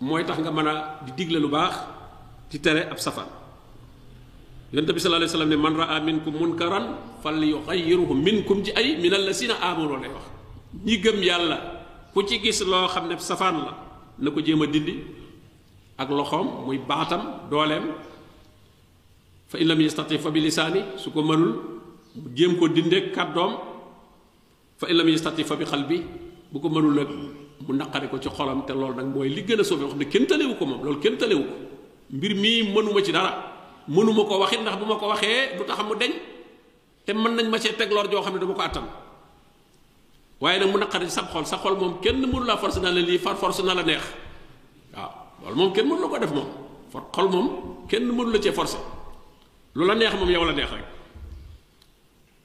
mooy tax nga mën a di digle lu baax di tere ab safaan yonent bi sallallahu alayhi wa sallam ne man raa minkum munkaran fal yuxayyiruhu minkum ci ay min allazina aamanu lay wax ñi gëm yàlla ku ci gis loo xam ne safaan la na ko jéem a dindi ak loxoom muy baatam dooleem fa in lam yastati fa bi lisaani su ko mënul jéem ko dindee kàddoom fa in lam yastati fa bi xal bi bu ko mënul nag mu naqari ko ci xolam te loolu nag mooy li gën a suufe wax ne kenn talewu ko moom loolu kenn talewu ko mbir mii mënuma ci dara mënuma ko waxit ndax bu ma ko waxee du tax mu deñ te mën nañ ma cee teg lor joo xam ne dama ko attan waaye nag mu naqari ci sab xol sa xol moom kenn mënu laa force na la lii far force na la neex waaw loolu moom kenn mënu la ko def moom for xol moom kenn mënu la cee forcer lu la neex moom yow la neex rek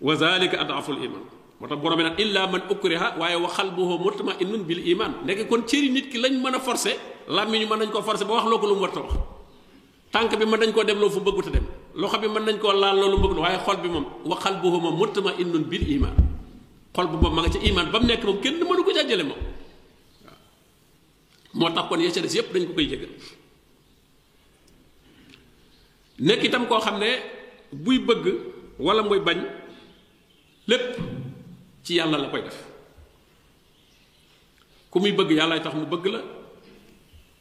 wa zalika adaful iman moo tax borom bi nag illa man ukriha waaye wa qalbuhu mutma'innun bil iman ndeke kon cëri nit ki lañ mën a forcé làmmiñ mën nañ ko forcé ba wax loo ko lu mu war a wax tànk bi mën nañ koo dem loo fu bëggut a dem loxo bi mën nañ koo laal loolu bëgg na waaye xol bi moom wa qalbuhu moom mutma'innun bil iman xol bu moom ma nga ca iman ba mu nekk moom kenn mënu ko caa jële moom moo tax kon ya ca des yépp dañ ko koy jégal nekk itam koo xam ne buy bëgg wala muy bañ lépp ci yàlla la koy def ku muy bëgg yàllaay tax mu bëgg la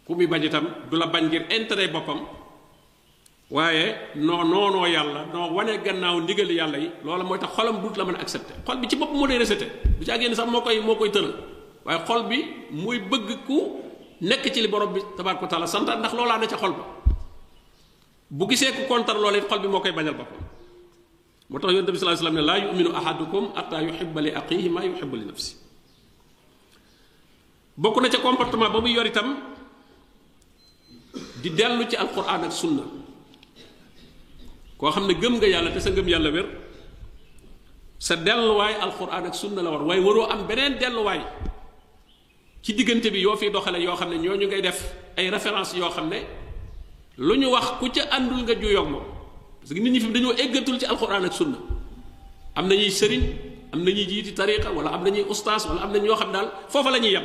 ku muy bañ itam du la bañ ngir intérêt boppam waaye noo noonoo yàlla noo wane gannaaw ndigali yàlla yi loola mooy tax xolam duut la mën a accepté xol bi ci bopp moo lay rejeté du ci àggee ni sax moo koy moo koy tëral waaye xol bi mooy bëgg ku nekk ci li borom bi tabaaraka wa taala santaat ndax loolaa ne ca xol ba bu gisee ku kontar loolee xol bi moo koy bañal boppam moo tax yonent bi sallallahu alayhi wasallam ne laa yuminu ahadukum atta yuhibba li aqihi ma yuhibbu li nafsi bokk na ca comportement ba muy yor itam di dellu ci alquran ak sunna koo xam ne gëm nga yàlla te sa ngëm yàlla wér sa delluwaay alquran ak sunna la war waaye waroo am beneen delluwaay ci diggante bi yoo fiy doxale yoo xam ne ñooñu ngay def ay référence yoo xam ne lu ñu wax ku ca àndul nga juyoog moom parce que nit ñi fi dañoo eggatul ci alquran ak sunna am na ñuy sëriñ am na ñuy jiiti tariqa wala am na ñuy ustaas wala am na ñoo xam daal foofa la ñuy yem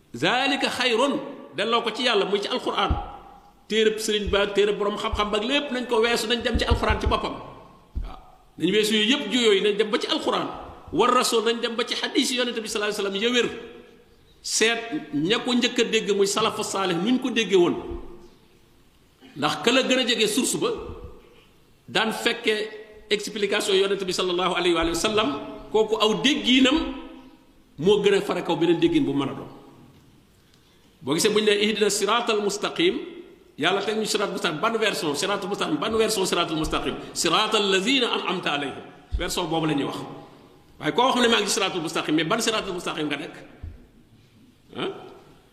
zalika xayrun delloo ko ci yàlla muy ci alquran téereb sëriñ ba téereb borom xam-xam ba lépp nañ ko weesu nañ dem ci alquran ci boppam waaw nañ weesu yooyu yëpp juyoo yi nañ dem ba ci alquran war rasul nañ dem ba ci xadiis yi yonente bi sallallahu alayhi wasallam ya wér seet ña ko njëkk a dégg muy salafu saalih nuñ ko déggee woon ndax ka la gën a jege source ba daan fekke explication yonent bi sallallahu alayhi wa sallam kooku aw déggiinam moo gën a fara kaw beneen déggin bu mën a doon boo gisee bu ñu nee ihdina siraatal mustaqim yàlla teg ñu siraatal mustaqim ban version siraatal mustaqim ban version siraatal mustaqim siraatal lazina an'amta alayhim version boobu la ñuy wax waaye koo xam ne maa ngi ci siraatal mustaqim mais ban siraatal mustaqim nga nekk ah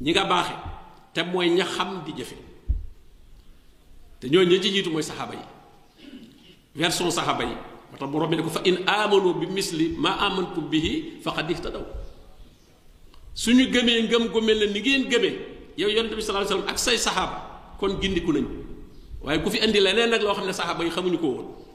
ñi nga baaxe te mooy ña xam di jëfe te ñoo ña ci jiitu mooy saxaaba yi version saxaaba yi moo tax borom bi ne ko fa in amanu bi misli ma amantum bihi faqad ihtadaw suñu gëmee ngëm gu mel ne ni ngeen gëmee yow yonent bi sallallahu alayhi wasallam ak say saxaaba kon gindiku nañ waaye ku fi indi leneen nag loo xam ne saxaaba yi xamuñu ko woon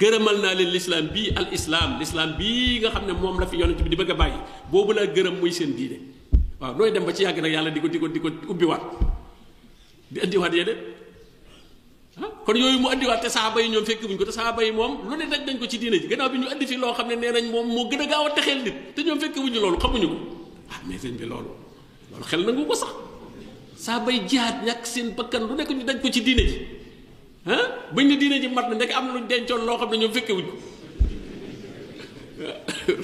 gërëmal naa leen lislaam bii al islaam lislaam bii nga xam ne moom la fi yonent bi di bëgg a bàyyi boobu laa gërëm muy seen diine waaw nooy dem ba ci yàgg nag yàlla di ko di ko di ko ubbiwaat di indiwaat yeneen ah, kon yooyu mu indiwaat te saaba yi ñoom fekk buñ ko te saaba yi moom lu ne daj nañ ko ci diine ji gannaaw bi ñu indi fi loo xam ne nee nañ moom moo gën a gaaw a texeel nit te ñoom fekk wuñu loolu xamuñu ko ah mais sëñ bi loolu loolu xel nangu ko sax saaba yi jihaat ñàkk seen bakkan lu nekk ñu daj ko ci diine ji ah buñ ne diine ji mat na ndek am na lu dencoon loo xam ne ñoom fekkewuñ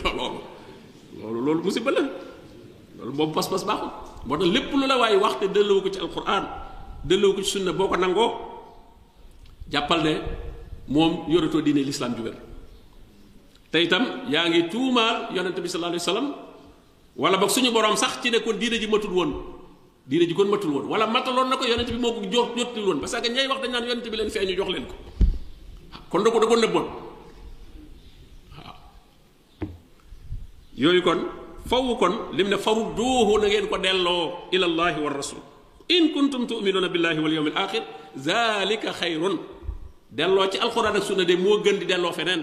ko loolu loolu loolu musiba la loolu boobu pas-pas baaxul moo tax lépp lu la waaye wax te delloo ko ci alquran delloo ko ci sunna boo ko nangoo jàppal ne moom yoratoo diine lislaam ju wér te itam yaa ngi tuumaal yonente bi sallallahu alayhi wa sallam wala boog suñu borom sax ci ne kon diine ji matul woon diine ji kon matul woon wala mataloon na ko yonent bi moo ko jox jotul woon parce que ñay wax dañ naan yonent bi leen feeñu jox leen ko kon da ko da ko nëbboon waaw yooyu kon faw kon lim ne farudduuhu na ngeen ko delloo ila allahi wa rasul in kuntum tuminuuna billahi wal yawmil axir zalika xayrun delloo ci alxuraan ak sunna de moo gën di delloo feneen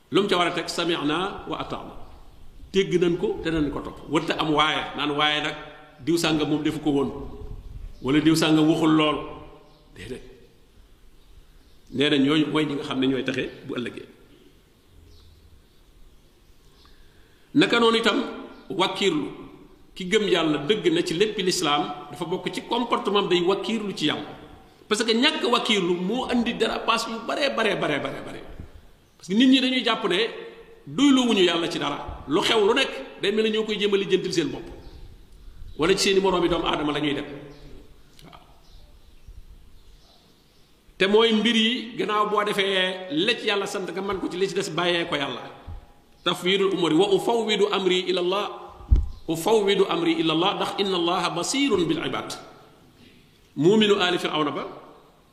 lu mu ca war a teg sami'na wa ata'na dégg nañ ko te nañ ko topp wërta am waaye naan waaye nag diw sàngam moom defu ko woon wala diw sàngam waxul lool déedéet nee na ñooñu mooy ñi nga xam ne ñooy taxe bu ëllëgee naka noonu itam wakkiirlu ki gëm yàlla dëgg na ci lépp lislaam dafa bokk ci comportement day wakkiirlu ci yàlla parce que ñàkk wakkiirlu moo indi dérapage yu baree baree baree baree bare parce que nit ñi dañuy jàpp ne doyloowuñu yàlla ci dara lu xew lu nekk day mel ne ñoo koy jéem a lijjantil seen bopp wala ci seeni moroom yi doomu aadama la ñuy dem waaw te mooy mbir yi gannaaw boo defee lëcc yàlla sant nga man ko ci li ci des bàyyee ko yàlla tafwidul umuri wa ufawwidu amri ila allah ufawwidu amri ila allah ndax inna allaha basirun bil ibad muuminu aali firawna ba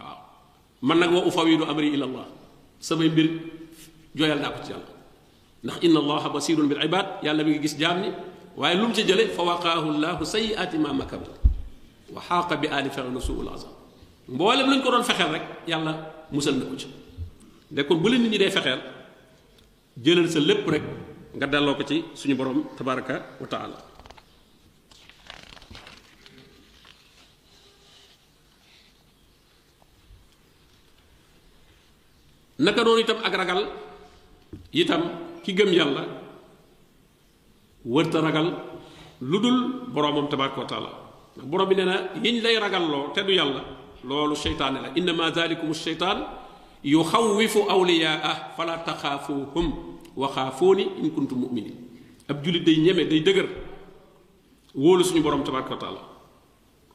waaw man nag wa ufawidu amri ila allah samay mbir jooyal naa ko ci yàlla ndax inna allaha basirun bil ibad yàlla mi ngi gis jaam ni waaye lu mu ci jële fa waqaahu llahu sayiati ma makaru wa xaaqa bi aali firawna suul azab mboolem lu ñu ko doon fexeel rek yàlla musal na ko ci de kon bu leen nit ñi dee fexeel jëlal sa lépp rek nga delloo ko ci suñu borom tabaraka wa taala naka noonu itam ak ragal itam ki gëm yàlla wërta ragal lu dul boroomam tabaraka wa taala ndax boroom bi nee na yiñ lay ragalloo te du yàlla loolu seytaane la innama dalikum seytaan yuxawifu awliyaa fala taxaafuhum wa xaafuuni in kuntum muminin ab jullit day ñeme day dëgër wóolu suñu boroom tabaraka wa taala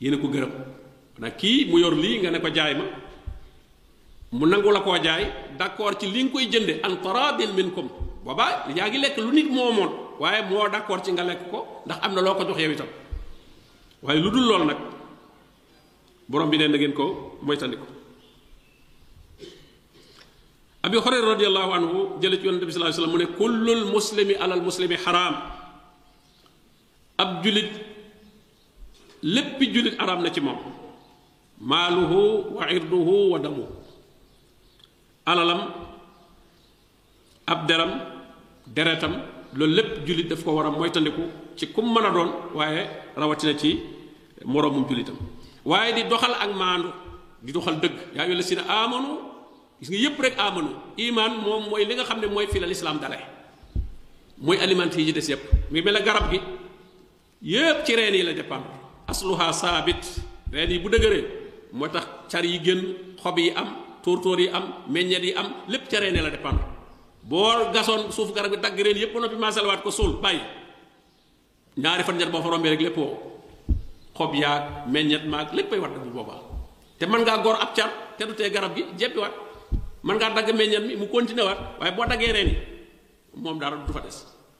yéen a ko gërëm nag kii mu yor lii nga ne ko jaay ma mu nangu la koo jaay d'accord ci li nga koy jënde an taradin minkum boobaa yaa ngi lekk lu nit moomoon waaye moo d'accord ci nga lekk ko ndax am na loo ko jox yow itam waaye lu dul lool nag borom bi neen na ngeen ko moytandiku abi hurayra radiallahu anhu jële ci yonente bi sallallahu alayhi wasallam mu ne kullul muslimi alal muslimi xaraam ab julit léppi jullit araam na ci moom maaluhu wa irduhu wa damu alalam ab deram deretam loolu lépp jullit daf ko war a moytandiku ci kum mën a doon waaye rawatina ci moroomum jullitam waaye di doxal ak maandu di doxal dëgg yaa ayyuha llazina amanu gis nga yépp rek amanu iman moom mooy li nga xam ne mooy fii la lislaam dale mooy alimenté yi ci des yépp mu ngi mel ne garab gi yépp ci reen yi la dépendre asluha saabit reen yi bu dëgëree moo tax car yi génn xob yi am tóortóor yi am meññet yi am lépp ca reen yi la dépendre boo gasoon suuf garab gi dagg reen yépp noppi maasalawaat ko suul bàyyi ñaari fan ñett boo fa rombee rek lépp wow xob yaag meññet maag léppay wadd bu boobaa te mën ngaa gor ab car te du tee garab gi jeppiwaat mën ngaa dagg meññet mi mu continué waat waaye boo daggee reen yi moom dara du fa des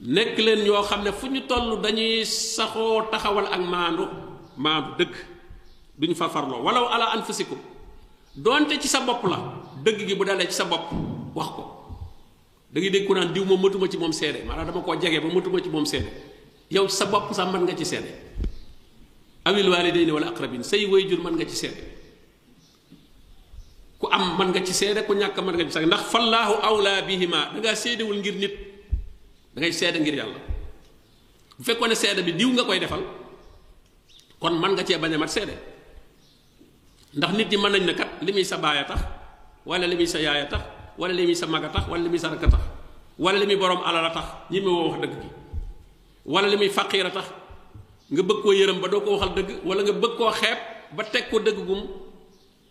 nekk leen yoo xam ne fu ñu toll dañuy saxoo taxawal ak maandu maandu dëgg duñ fa farloo walaw ala anfusikum doonte ci sa bopp la dëgg gi bu dalee ci sa bopp wax ko da ngay dégg ku naan diw moom matuma ci moom seede maanaam dama koo jege ba matuma ci moom seede yow sa bopp sax mën nga ci seede awil waalidayni wala aqrabin say wayjur mën nga ci seede ku am man nga ci seede ku ñàkk man nga ci sax ndax fallaahu awlaa bihima dangaa seedewul ngir nit dangay seede ngir yàlla bu fekkoon ne seede bi diw nga koy defal kon man nga cee bañ a mat seede ndax nit ñi mën nañ ne kat li muy sa baay a tax wala li muy sa yaay a tax wala li muy sa mag a tax wala li muy sa rakk a tax wala li muy borom alal a tax ñi ma woo wax dëgg gi wala li muy faqiira tax nga bëgg koo yërëm ba doo ko waxal dëgg wala nga bëgg koo xeeb ba teg ko dëgg gum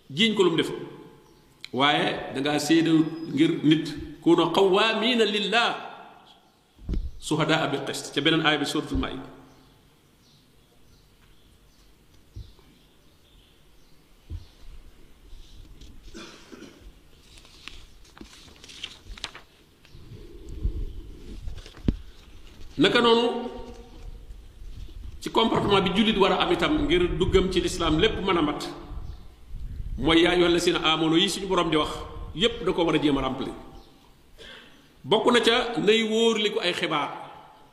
jiiñ ko lu mu def waaye dangaa séede ngir nit kuno qawaamiina lillah suhadaa bi qist ca beneen aaya bi suratul maida naka noonu ci comportement bi jullit war a am itam ngir duggam ci lislaam lépp mën a mat mooy yaa yoon la seen amono yi suñu borom di wax yépp da ko war a jéem a remplir bokk na ca nay wóor li ko ay xibaar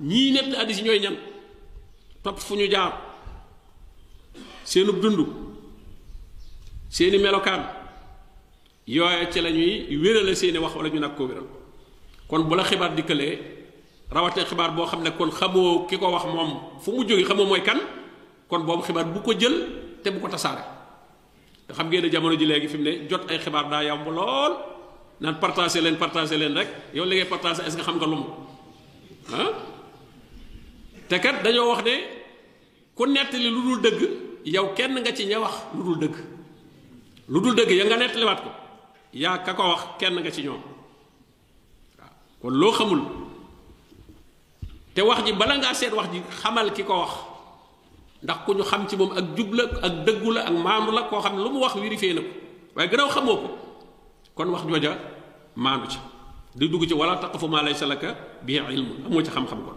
ñii nett addis yi ñooy ñan topp fu ñu jaar seenub dund seeni melokaan yooya ci la ñuy wérale seeni wax wala ñu nag koo wéral kon bu la xibaar dikkalee rawatee xibaar boo xam ne kon xamoo ki ko wax moom fu mu jóge xamoo mooy kan kon boobu xibaar bu ko jël te bu ko tasaare te xam ngeen ne jamono ji léegi fi mu ne jot ay xibaar daa yomb lool naan partagé leen partagé leen rek yow li ngay partagé est-ce que xam nga lu mu ah te kat dañoo wax ne ku nettali lu dul dëgg yow kenn nga ci ña wax lu dul dëgg lu dul dëgg ya nga nettaliwaat ko yaa ka ko wax kenn nga ci ñoom waaw kon loo xamul te wax ji bala ngaa seet wax ji xamal ki ko wax ndax ku ñu xam ci moom ak jub la ak dëggu la ak maandu la koo xam ne lu mu wax vérifié na ko waaye gannaaw xamoo ko kon wax jooja maandu ci di dugg ci wala taqfu maa laysa laka bihi ilmun amoo ci xam-xam kon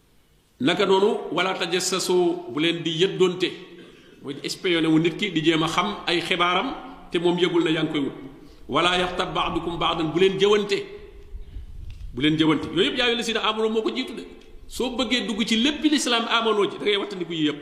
naka noonu wala tajassasu bu leen di yëddoonte mooy di espionné wu nit ki di jéem a xam ay xibaaram te moom yëgul na yaa ngi koy wut wala yaxtab baadukum baadan bu leen jëwante bu leen jëwante yooyu yëpp yaayu la si ne amuloo moo ko jiitu de soo bëggee dugg ci lépp lislaam amanoo ji da ngay wattandiku yi yëpp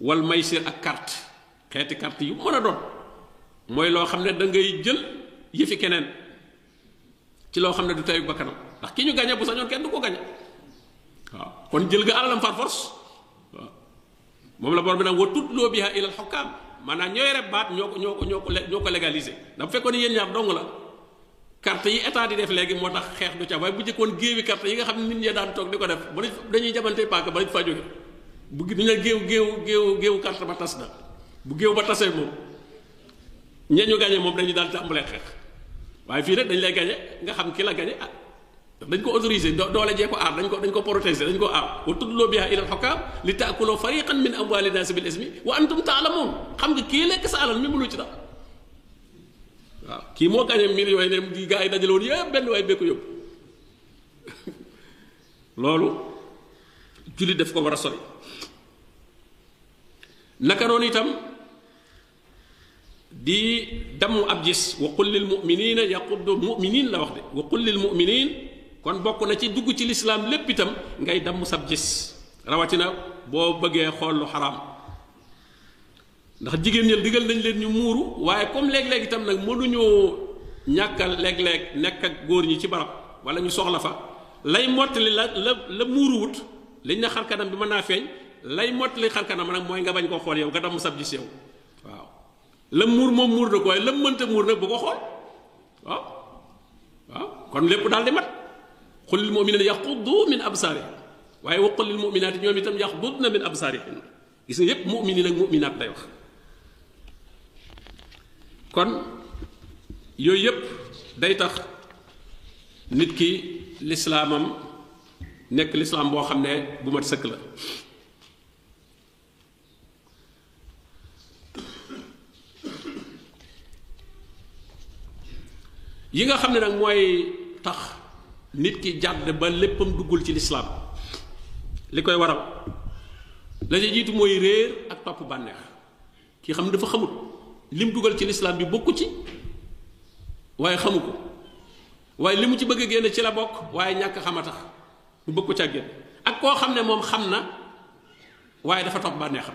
wal maysir ak carte xeeti carte yu mën a doon mooy loo xam ne da ngay jël yëfi keneen ci loo xam ne du tey bakkanam ndax ki ñu gañe bu sañoon kenn du ko gañe waaw kon jël nga alalam par force waaw moom la borom bi nag wa tutloo biha ilal xukkaam maanaam ñooy rek baat ñoo ko ñoo ko ñoo ko ñoo ko légalisé dafa fekkoon yéen ñaar dong la carte yi état di def léegi moo tax xeex du ca waaye bu jëkkoon géewi carte yi nga xam ne nit ñee daan toog di ko def ba dañuy jamante paaka ba lañ fa jóge bu ñu ne géew géew géew géewu carte ba tas na bu géew ba tasee moom ñee ñu gañe moom dañu daal tàmbalee xeex waaye fii rek dañ lay gañe nga xam ki la gañe ah dañ ko autorisé doole jee ko aar dañ ko dañ ko protéger dañ ko aar wa tuddloo biha ilal xokaam li taakuloo fariqan min amwaali naasi bil ismi wa antum taalamoon xam nga kii lekk sa alal mi mënu ci dara waaw kii moo gañe millions yi ne di gaa yi dajale woon yëpp benn waay bee ko yóbbu loolu jullit daf ko war a sori naka noonu itam di damu ab gis wa qul lil muminina yaquddu muminin la wax de wa qul lil muminin kon bokk na ci dugg ci lislaam lépp itam ngay damm sab gis rawatina boo bëggee xool lu xaraam ndax jigéen ña digal nañ leen ñu muuru waaye comme léeg-léeg itam nag mënuñoo ñàkkal léeg-léeg nekk ak góor ñi ci barab wala ñu soxla fa lay mottali la la la muuruwut liñ na xar kanam bi mën naa feeñ lay mottali xar kanam nag mooy nga bañ koo xool yow nga damm sab gis yow waaw la muur moom muur na ko waaye la mënta muur nag bu ko xool waaw waaw kon lépp daal di mat xul lil muminina yaxuddu min absaarihim waaye wa qul lil muminaati ñoom itam yaxdudna min absaarihin gis nga yépp mu'minin ak mu'minaat lay wax kon yooyu yépp day tax nit ki lislaamam nekk lislaam boo xam ne bu mat sëkk la yi nga xam ne nag mooy tax nit ki jàdd ba léppam duggul ci lislaam li koy waral la ca jiitu mooy réer ak topp bànneex kii xam ne dafa xamut lim dugal ci lislaam bi bokku ci waaye xamu ko waaye li mu ci bëgg a génn ci la bokk waaye ñàkk xam a tax mu bëgg ko ca génn ak koo xam ne moom xam na waaye dafa topp bànneexam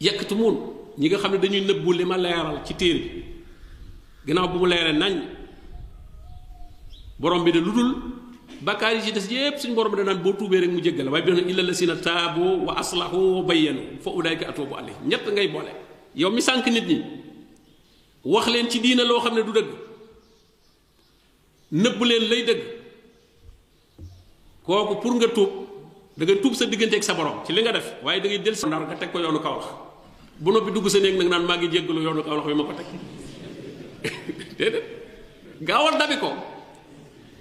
yaktumuun ñi nga xam ne dañuy nëbbu li ma leeral ci téere bi gannaaw bu mu leeree nañ borom bi de lu dul bakkaar yi ci des yépp suñu borom bi danaan boo tuubee rek mu jéggale waaye bi doon illa lasina taabu wa aslahu wa bayyanu fa ulaayka atuubu alayhi ñett ngay boole yow mi sànq nit ñi wax leen ci diina loo xam ne du dëgg nëbb leen lay dëgg kooku pour nga tuub da nga tuub sa diggante ak sa borom ci li nga def waaye da ngay del sa ndar nga teg ko yoonu kaw bu noppi dugg sa néeg nag naan maa ngi jéggalu yoonu kaw bi ma ko teg déedéet gaawal dabi ko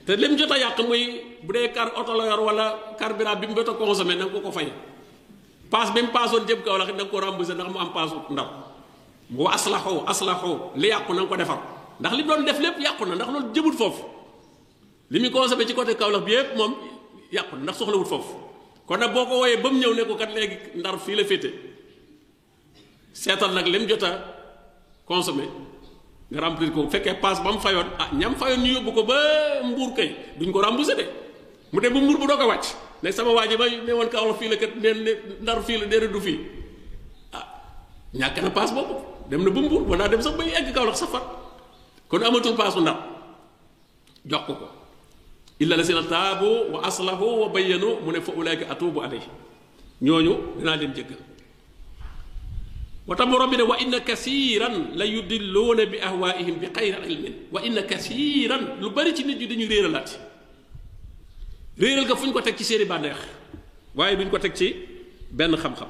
te lim jot a yàq muy bu dee car oto la yor wala carburant bi mu jot a consommé na nga ko ko fay paas bi mu paasoon jëm kaw la da nga ko remboursé ndax mu am paasu ndaw wa aslaxoo aslaxoo li yàqu na nga ko defar ndax li doon def lépp yàqu na ndax loolu jëmut foofu li muy consommé ci côté Kaolack bi yëpp moom yàqu na ndax soxlawut foofu kon nag boo ko wooyee ba mu ñëw ne ko kat léegi ndar fii la féete seetal nag lim jot a consommé nga remplir ko bu fekkee paas ba mu fayoon ah ñam fayoon ñu yóbbu ko ba mbuur kay duñ ko remboursé de mu dem bu mbur bu doog a wàcc ne sama waa ji ba ne woon ka wax fii la kat neen ne ndar fii la déedéet du fii ah ñàkk na paas boobu dem na bu mbur mën naa dem sax bay egg kaw lax safar kon amatul paasu ndar jox ko ko illa la si na taabu wa aslahu wa bayyanu mu ne fa ulaayka atuubu alayhi ñooñu dinaa leen jéggal moo tax borom bi ne wa inna kasiiran la yudilluuna bi ahwaa'ihim bi xayri ilmin wa inna kasiiran lu bari ci nit ñi dañuy réeralaat réeral ga fu ñu ko teg ci seeni bànneex waaye duñ ko teg ci benn xam-xam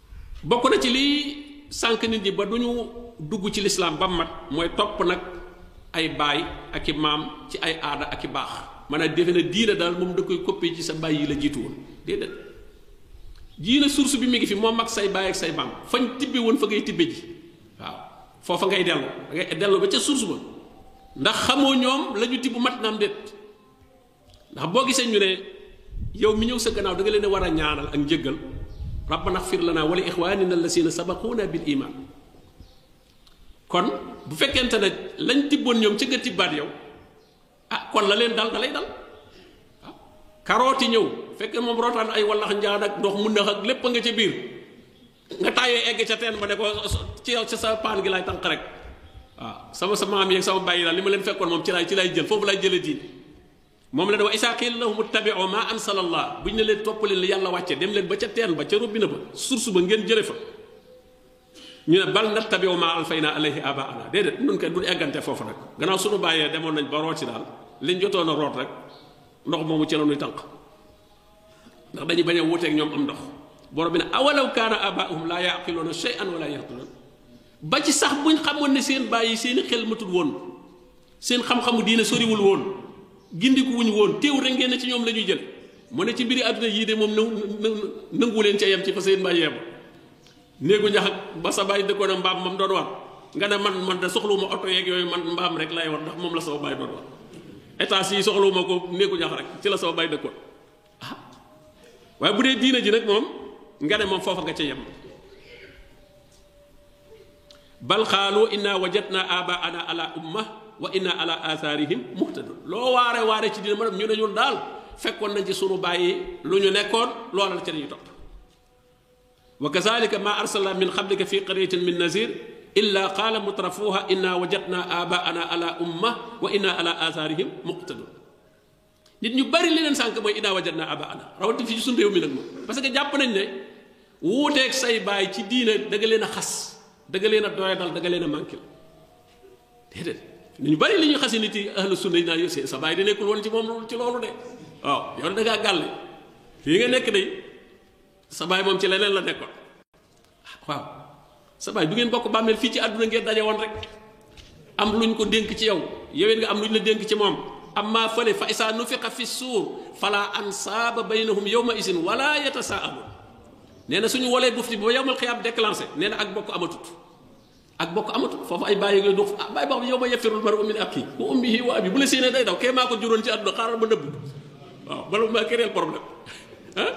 bokk na ci lii sànq nit ñi ba du ñu dugg ci lislaam ba mat mooy topp nag ay baay ak i maam ci ay aada ak i baax maanaam defe na diina daal moom da koy coppee ci sa baay yi la jiitu woon déedéet diina source bi mu ngi fi moom ak say baay ak say maam fañ tibbe woon fa ngay tibbe ji waaw foofa ngay dellu ngay dellu ba ca source ba ndax xamoo ñoom la ñu tibb mat naam déet ndax boo gisee ñu ne yow mi ñëw sa gannaaw da nga leen war a ñaanal ak njëggal rabbana xfir lana wala ixwanina allasina sabaquuna bil iman kon bu fekkente ne lañ tibboon ñoom ca nga tibbaat yow ah kon la leen dal da lay dal waaw karooti ñëw fekk moom rootaan ay wallax njaan ak ndox mu nëx ak lépp a nga ca biir nga tàyyee egg ca teen ba ne ko ci yow ci sa paan gi laay tànq rek waaw sama sa maam yeeg sama bàyyi daal li ma leen fekkoon moom ci laay ci laay jël foofu laay jëlee diine moom la ne wa isaa qiila lahum ittabi'u maa anzala Allah bu ñu ne leen topp leen li yàlla wàcce dem leen ba ca teen ba ca robbina ba source ba ngeen jële fa ñu ne bal nattabi'u maa alfaynaa alayhi aabaa'anaa déedéet nun kay duñ eggante foofu nag gannaaw suñu bàyyee demoon nañ ba rooti daal liñ jotoon a root rek ndox moomu ci la ñuy tànq ndax dañu bañ a wuuteeg ñoom am ndox borom bi ne awalaw kaana abaahum laa yaqiluuna shay'an wala yahtaduun ba ci sax buñ xamoon ne seen bàyyi seeni xel matul woon seen xam-xamu diine soriwul woon gindiku wuñ woon teew rek ngeen ne ci ñoom la ñuy jël mu ne ci mbiri àdduna yii de moom nangu nangu leen ca yem ci fa seen bàyyi yem néegu ñax ak ba sa bàyyi dëkkoon a mbaam mam doon war nga ne man man de soxluwuma oto yeeg yooyu man mbaam rek lay war ndax moom la sama bàyyi doon war état si soxluwuma ko néegu ñax rek ci la sama bàyyi dëkkoon ah waaye bu dee diina ji nag moom nga ne moom foofa nga ca yem bal xaalu inna wajadna abaana ala umma wa inna ala atharihim muhtadun loo waare waare ci dina ma dem ñu ne ñun daal fekkoon nañ ci sunu bàyyi lu ñu nekkoon loola la ca dañuy topp wa kazalika ma arsalna min qablika fi qaryatin min nazir illa qaala mutrafuha inna wajadna abaana ala umma wa inna ala atharihim muqtadun nit ñu bari li leen sànk mooy inna wajadna abaana rawati fi ci suñu réew mi nag moom parce que jàpp nañ ne wuuteeg say baay ci diine da nga leen a xas da nga leen a doyadal da nga leen a manqué déedéet ñu bari li ñuy xasi nit yi ahlu sunna yi naan yow sa baay di nekkul woon ci moom ci loolu de waaw yow da ngaa gàlle fii nga nekk de sa baay moom ci leneen la nekkoon waaw sa baay du ngeen bokk bàmmeel fii ci àdduna ngeen daje woon rek am luñ ko dénk ci yow yowet nga am luñ la dénk ci moom amma fële fa isaa nufiqa fi suur fala ansaaba baynahum yawma isin wala yatasaaluun nee na suñu wolee bufti ba yowmal xiyaam déclenché nee na ak bokk amatut ak bokk amatul foofu ay bàyyi ngay dox ah bàyyi boo xam yow ma yefirul mar umin ak kii wa ummihi wa abi bu la séenee day daw kee maa ko juróon ci àdduna xaaral ma nëbb waaw bala maa kéréel problème ah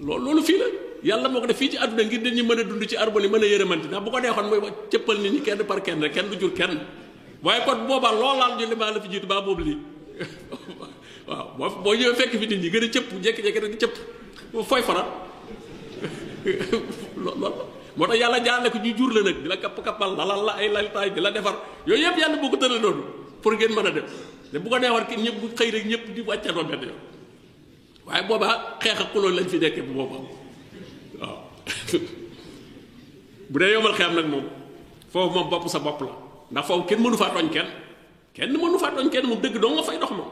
loolu loolu fii la yàlla moo ko def fii ci àdduna ngir nit ñi mën a dund ci harmonie mën a yërëmanti ndax bu ko neexoon mooy cëppal nit ñi kenn par kenn rek kenn du jur kenn waaye kon boobaa loolaal ñu li maa la fi jiitu baa boobu lii waaw boo boo ñëwee fekk fi nit ñi gën a cëpp jékki-jékki rek di cëpp fooy fara loolu moo tax yàlla jaarale ko ñu jur la nag di la kapp kappal lalal la ay laltaay di la defar yooyu yëpp yàlla boo ko tëral noonu pour ngeen mën a dem te bu ko neexoon ki ñëpp bu xëy rek ñëpp di wàccandoo benn yoon waaye boobaa xeex ak kulóol lañ fi nekkee bu boobaa waaw bu dee yomal xeex nag moom foofu moom bopp sa bopp la ndax foofu kenn mënu faa tooñ kenn kenn mënu faa tooñ kenn mu dëgg doo nga fay dox moom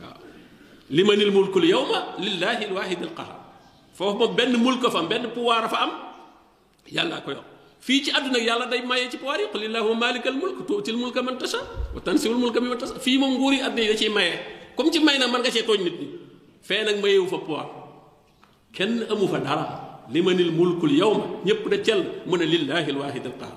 waaw limanil mulkul yawma lillahi alwahid alqahar foofu moom benn mulk fa am benn pouvoir a fa am yàllaa ko yor fii ci àdduna yàlla day maye ci pouvoir yi qul illahuma malikal mulk tuutil mulka man tasha wa tansiul mulka mi man tasha fii moom nguur yi àdduna yi da ciy maye comme ci may na man nga cee tooñ nit ñi fee nag mayewu fa pouvoir kenn amu fa dara limanil mulkul yawma ñépp da cell mu ne lillahi alwahid alqahar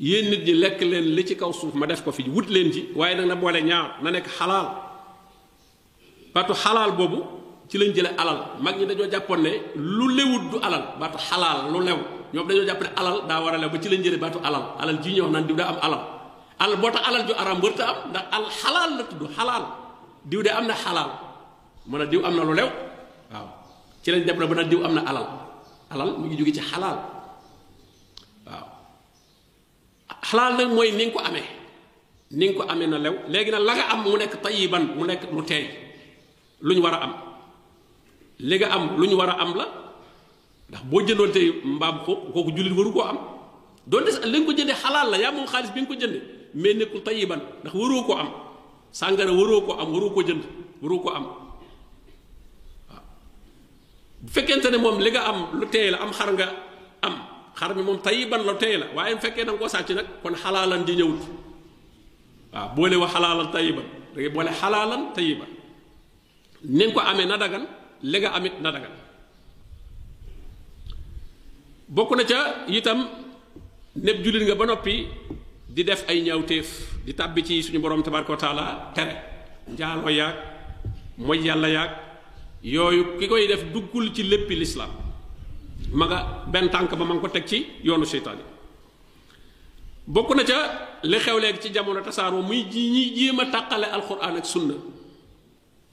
yéen nit ñi lekk leen li ci kaw suuf ma def ko fi wut leen ci waaye nag na boole ñaar na nekk xalaal baatu xalaal boobu ci lañ jële alal mag ñi dañoo jàppoon ne lu lewut du alal baatu xalaal lu lew ñoom dañoo jàpp ne alal daa war a lew ba ci lañ jële baatu alal alal ji ñuy wax naan diw daa am alal alal boo tax alal ju araam wërta am ndax al xalaal la tudd xalaal diw de am na xalaal mu ne diw am na lu lew waaw ci lañ dem na ba nag diw am na alal alal mu ngi jóge ci xalaal waaw xalaal nag mooy ni nga ko amee ni nga ko amee na lew léegi nag la nga am mu nekk tayiban mu nekk lu teey lu ñu war a am li nga am lu ñu war a am la ndax boo jëndoon tey mbaam ko kooku jullit waru koo am doonte li nga ko jëndee xalaal la yaa moom xaalis bi nga ko jëndee mais nekkul tayiban ndax waroo ko am sàngara waroo ko am waroo ko jënd waroo ko am bu fekkente ne moom li nga am lu teey la am xar nga am xar mi moom tay ban la teey la waaye bu fekkee da nga koo sàcc nag kon xalaalan di ñëwut waaw boole wa xalaalan tayiban da ngay boole xalaalan tayiban ni nga ko amee na dagan li nga amit na dagan bokk na ca itam népp jullit nga ba noppi di def ay ñaawteef di tàbbi ci suñu borom tabaraka wa taala tere njaaloo yaag mooy yàlla yaag yooyu ki koy def duggul ci léppi lislaam ma nga benn tànk ba ma nga ko teg ci yoonu seytaane bokk na ca li xew léegi ci jamono tasaaroo muy ji ñuy jéem a tàqale alxuraan ak sunna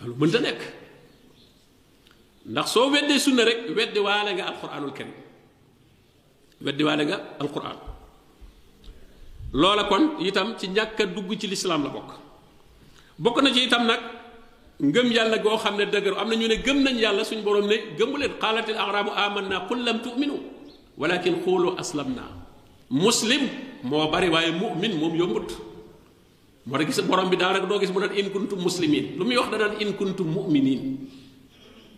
loolu mënta nekk ndax soo weddee sunna rek weddi waale nga alquranul karim weddi waale nga alquran loola kon itam ci ñàkk a dugg ci lislaam la bokk bokk na ci itam nag ngëm yàlla goo xam ne dëgëru am na ñu ne gëm nañ yàlla suñu borom ne gëmu leen qaalatil arabu amanna qul lam tu'minu walakin xuulu aslamna muslim moo bari waaye mu'min moom yombut moo tax gis borom bi daanaka doo gis mu naan in kuntum muslimin lu muy wax da naan in kuntum muminin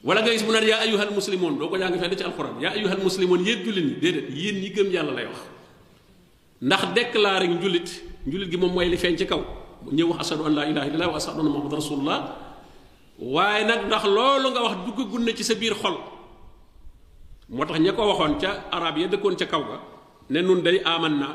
wala nga gis mu naan yaa ayyuhal muslimoon doo ko jàng fenn ci alxuraan yaa ayyuhal muslimoon yéen jullit ñi déedéet yéen ñi gëm yàlla lay wax ndax déclaré njulit njulit gi moom mooy li feeñ ci kaw ñëw wax ashadu an laa ilaha illallah wa ashadu anna muhammad rasulullah waaye nag ndax loolu nga wax duggagul na ci sa biir xol moo tax ña ko waxoon ca arab ya dëkkoon ca kaw ga ne nun day aman naa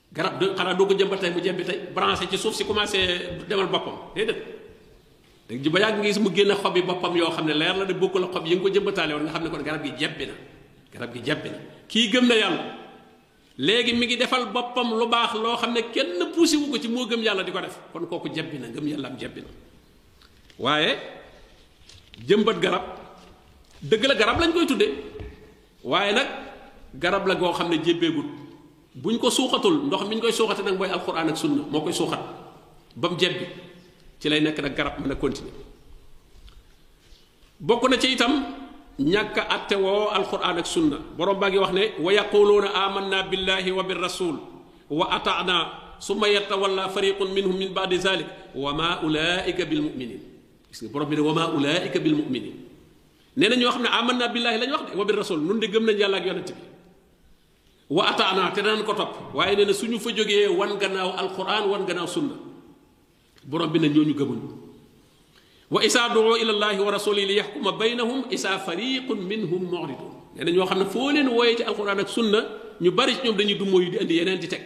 garab do xanaa doo ko jëmbat tey mu jebbi tey branché ci suuf si commencé demal boppam déedéet da ji ba yàgg nga gis mu génn xob yi boppam yoo xam ne leer la de bokkul ak xob yi nga ko jëmbataale woon nga xam ne kon garab gi jebbi na garab gi jebbi na kii gëm na yàlla léegi mi ngi defal boppam lu baax loo xam ne kenn puusi wu ko ci moo gëm yàlla di ko def kon kooku jebbi na gëm yàlla am jebbi na waaye jëmbat garab dëgg la garab lañ koy tudde waaye nag garab la goo xam ne jébbeegut buñ ko suuxatul ndox mi ñu koy suuxate nag mooy alquran ak sunna moo koy suuxat ba mu jebbi ci lay nekk nag garab mën a continuer bokk na ci itam ñàkk atte woo alquran ak sunna borom baa ngi wax ne wa yaquluuna amanna billahi wa bir rasul wa ataana summa yatawalla fariqun minhum min baadi zalik wa ma ulaika bil muminin gis nga borom bi ne wa ma ulaika bil muminin nee na ñoo xam ne amanna billahi lañ wax de wa bir rasul nun de gëm nañ yàlla ak yonent bi wa ataana te danañ ko topp waaye nee na suñu fa jógee wan gannaaw alquran wan gannaaw sunna borom bi na ñooñu gëmuñ wa isaa doo ila llahi wa rasuli li yaxkuma baynahum isaa fariqun minhum muridun nee na ñoo xam ne foo leen wooyee ci alquran ak sunna ñu bari ci ñoom dañuy dummoo yu di indi yeneen di teg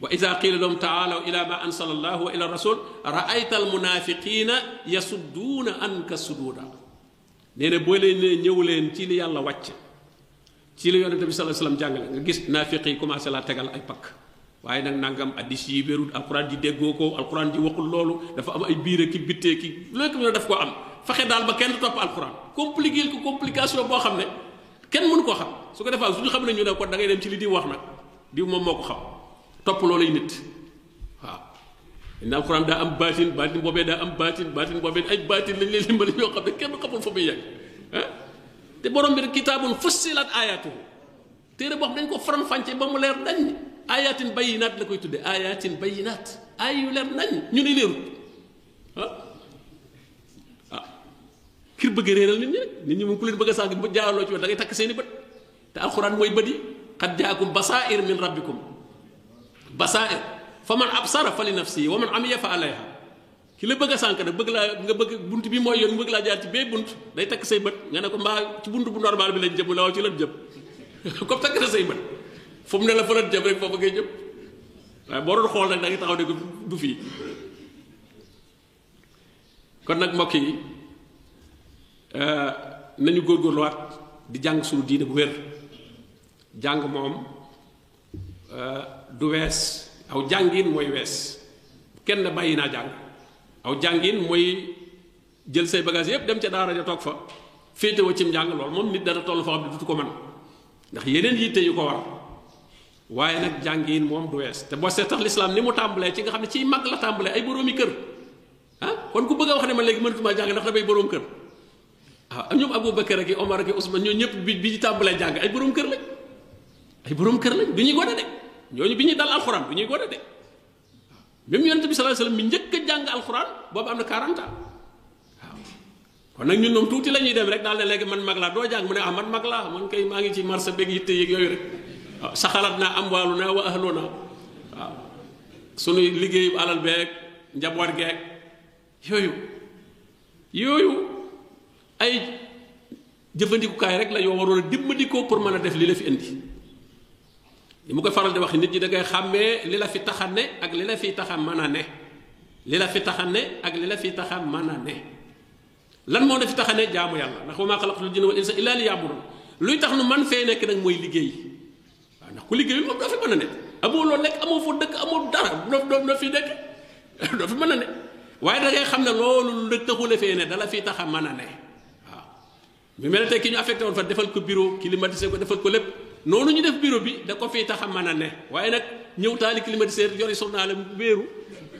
wa ida qila lahum taalaw ila ma ansala allahu wa ila rasul raayta almunafiqina yasudduuna anka sududa nee na boo leen ne ñëw leen ci li yàlla wàcc ci li yonente bi sallallahu alayhi wasallam jàngale nga gis naafiq yi commencé laa tegal ay pakk waaye nag nangam addis yi wérut alquran ji déggoo ko alquran ji waxul loolu dafa am ay biir ki bittee ki léegi mu ne daf ko am fexe daal ba kenn topp alquran compliqué ko complication boo xam ne kenn mënu koo xam su ko defaa suñu xam ne ñu ne kon da ngay dem ci li di wax nag di moom moo ko xam topp loolay nit waaw inna alxuraan daa am baatin baatin boobee daa am baatin baatin boobee ay baatin lañ leen limbali ñoo xam ne kenn xamul fa muy yàgg ah te borom bi rek kitaabun fussilat ayatuhu téere boo xam dañ ko faram-fàcce ba mu leer nañ ayatin bayinaat la koy tudde ayatin bayinaat ay yu leer nañ ñu ni leerut ah ah ngir bëgg réeral nit ñi rek nit ñi moom ku leen bëgg a sànq ba jaaraloo ci wet da ngay takk seeni bët te alxuraan mooy bët yi xat jaakum basaa'ir min rabbikum basaa'ir fa man absara fa li nafsi wa man amiya fa alayha ki la bëgg a sànq nag bëgg laa nga bëgg bunt bi mooy yoon bëgg laa jaar ci bee bunt day takk say bët nga ne ko mbaa ci bunt bu normal bi lañ jëm la waaw ci lan jëm comme takk na say bët fu mu ne la fa lan jëm rek foofu ngay jëm waaye boo doon xool nag da nga taxaw ne ko du fii kon nag mbokk yi nañu góorgóorluwaat di jàng suñu diine bu wér jàng moom du wees aw jàngin mooy wees kenn bàyyi naa jàng aw jàngin mooy jël say bagage yépp dem ca daara ja toog fa féetewoo cim njàng lool moom nit dana toll foo xam ne dutu ko mën ndax yeneen yitte yu ko war waaye nag jàngiin moom du wees te boo seet tax lislaam ni mu tàmbalee ci nga xam ne ciy mag la tàmbalee ay boroomi kër ah kon ku bëgg a wax ne ma léegi mënatuma jàng ndax damay boroom kër ah ñoom Abu Bakar ak Omar ak Ousmane ñoo ñëpp bi bi ñu tàmbalee jàng ay boroom kër lañ ay boroom kër lañ du ñuy gone de ñooñu bi ñuy dal alxuraan du ñuy gone de même yonent bi sallallahu alayhi wasallam mi njëkk a jàng alxuraan boobu am na 40 ans waaw kon nag ñun ñoom tuuti la ñuy dem rek daal ne léegi man mag laa doo jàng mu ne ah man mag laa man kay maa ngi ci marché beeg yitte yeeg yooyu rek waaw saxalaat naa am waalu naa wa ahloo naa waaw suñu liggéeyu alal beeg njaboot geeg yooyu yooyu ay jëfandikukaay rek la yoo waroon a dimbandikoo pour mën a def li la fi indi li mu koy faral di wax nit ñi da ngay xàmmee li la fi tax a ne ak li la fi tax a mën a ne li la fi tax a ne ak li la fi tax a mën a ne lan moo la fi tax a ne jaamu yàlla ndax wa maa xalaqtul jinna wal insa illaa liya'budun luy tax nu man fee nekk nag mooy liggéey waaw ndax ku liggéeyul moom doo fi mën a nekk amoo loo lekk amoo foo dëkk amoo dara doo doo fi nekk doo fi mën a ne waaye da ngay xam ne loolu lu dëkk taxule fee ne dala fi tax a mën a ne waaw mu mel ne tey ki ñu affecté woon fa defal ko bureau climatisé ko defal ko lépp noonu ñu def bureau bi da ko fi tax a mën a ne waaye nag ñëw taali climatiseur yori journal wéeru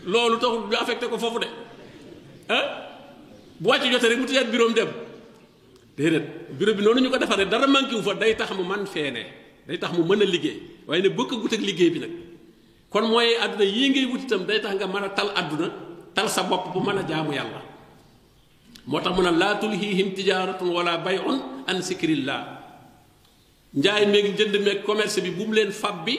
loolu taxul ñu affecté ko foofu de ah bu wàcc jotee rek mu tëjaat bureau am dem déedéet bureau bi noonu ñu ko defaree dara manqué wu fa day tax mu man fee ne day tax mu mën a liggéey waaye ne bëgg gut ak liggéey bi nag kon mooy àdduna yii ngay wut itam day tax nga mën a tal àdduna tal sa bopp bu mën a jaamu yàlla moo tax mu ne laa tulhiihim tijaaratun wala bay'un an sikrillah njaay meeg njënd meeg commerce bi bu mu leen fab bi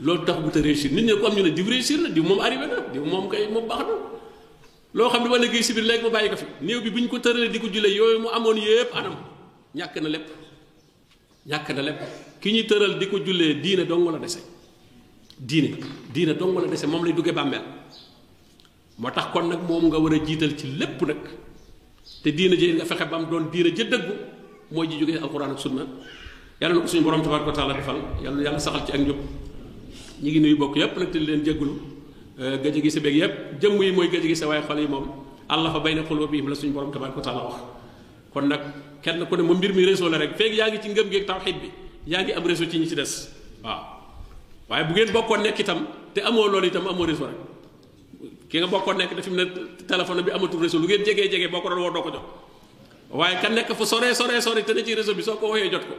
loolu tax bu te réussir nit ñi ko am ñu ne diw réussir na diw moom arrivé na diw moom kay moom baax na loo xam ne ba liggéey si biir léegi mu bàyyi ko fi néew bi bu ñu ko tëralee di ko jullee yooyu mu amoon yépp anam ñàkk na lépp ñàkk na lépp ki ñuy tëral di ko jullee diine dong la dese diine diine dong la dese moom lay duggee bàmmeel moo tax kon nag moom nga war a jiital ci lépp nag te diina ji nga fexe ba mu doon diina ja dëggu mooy ji jógee alxuraan ak sunna yàlla na ko suñu borom tabaaraka wa taala defal yàlla yàlla saxal ci ak njub ñu ngi nuyu bokk yépp nag te leen jéggulu euh, gëj gi sa beeg yépp jëmm yi mooy gëj gi sa waaye xol yi moom allah fa bay na xuloo bi la suñu borom tabaaraka wa taala wax kon nag kenn ku ne moom mbir mi réseau la rek feeg yaa ngi ci ngëm gi ak tawxiid bi yaa ngi am réseau ci ñi ci des waaw waaye bu ngeen bokkoon nekk itam te amoo loolu itam amoo réseau rek ki nga bokkoon nekk daf fi mu ne téléphone bi amatul réseau lu ngeen jegee jege boo ko doon woo doo ko jot waaye kan nekk fu sore sore sore te ne ci réseau bi soo ko wooyee jot ko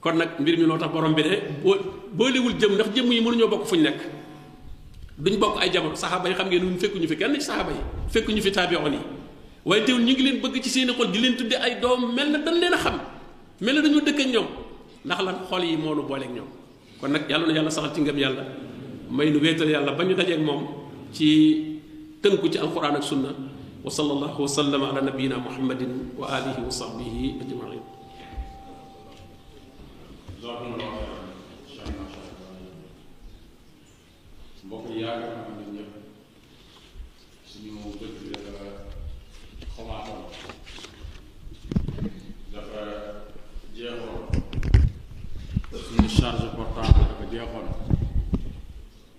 kon nag mbir mi loo tax borom bi ne boo boolewul jëm ndax jëmm yi mënuñoo bokk fu ñu nekk duñ bokk ay jamono saxaaba yi xam ngeen ñun fekkuñu fi kenn ci saxaaba yi fekkuñu fi taabi'oon yi waaye teewul ñu ngi leen bëgg ci seen xol di leen tudde ay doom mel na dañ leen a xam mel na dañoo dëkk ak ñoom ndax lan xol yi moo nu booleeg ñoom kon nag yàlla na yàlla saxal ci ngëm yàlla may nu wéetal yàlla ba ñu dajeeg moom ci tënku ci alquran ak sunna wa sallallahu wa sallama ala nabiyina muhammadin wa alihi wa sahbihi ajmain mbokk yi yaakaar naa ne ñëpp suñu dëkk bi dafa xomaatoon dafa jeexoon suñu charge portable dafa jeexoon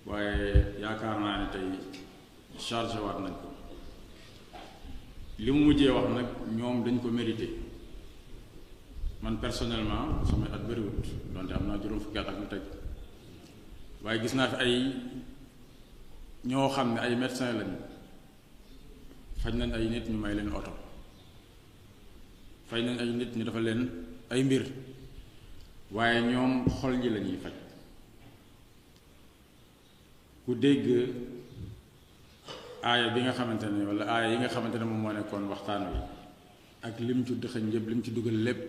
waaye yaakaar naa ne tey chargé waat nañ ko li mu mujjee wax nag ñoom dañ ko mérité man personnellement samay at bëriwut donte am naa juróom fukki at ak lu teg waaye gis naa fi ay ñoo xam ne ay médecin lañu faj nañ ay nit ñu may leen oto faj nañ ay nit ñu dafa leen ay mbir waaye ñoom xol ji lañuy faj ku dégg aaya bi nga xamante ne wala aaya yi nga xamante ne moom moo nekkoon waxtaan wi ak lim ci dëxañ yëpp lim ci dugal lépp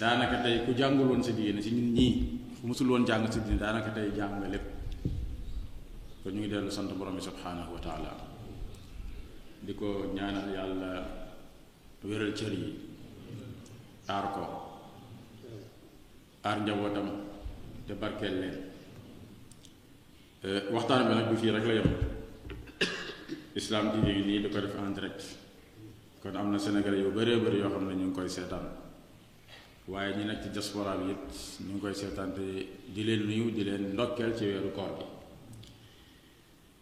daanaka tey ku jàngul woon si diine si ñun ñii ku musul woon jàng si diine daanaka tey jàng nga lépp kon ñu ngi dellu sant borom bi subhaanahu wa taala di ko ñaanal yàlla wéral cër yi aar ko aar njabootam te barkeel leen waxtaan bi nag du fii rek la yem Islam TV yi nii di ko def en direct kon am na Sénégalais yu bëree bëri yoo xam ne ñu ngi koy seetaan waaye ñi nekk ci diaspora bi it ñu ngi koy seetaan te di leen nuyu di leen ndokkeel ci weeru koor bi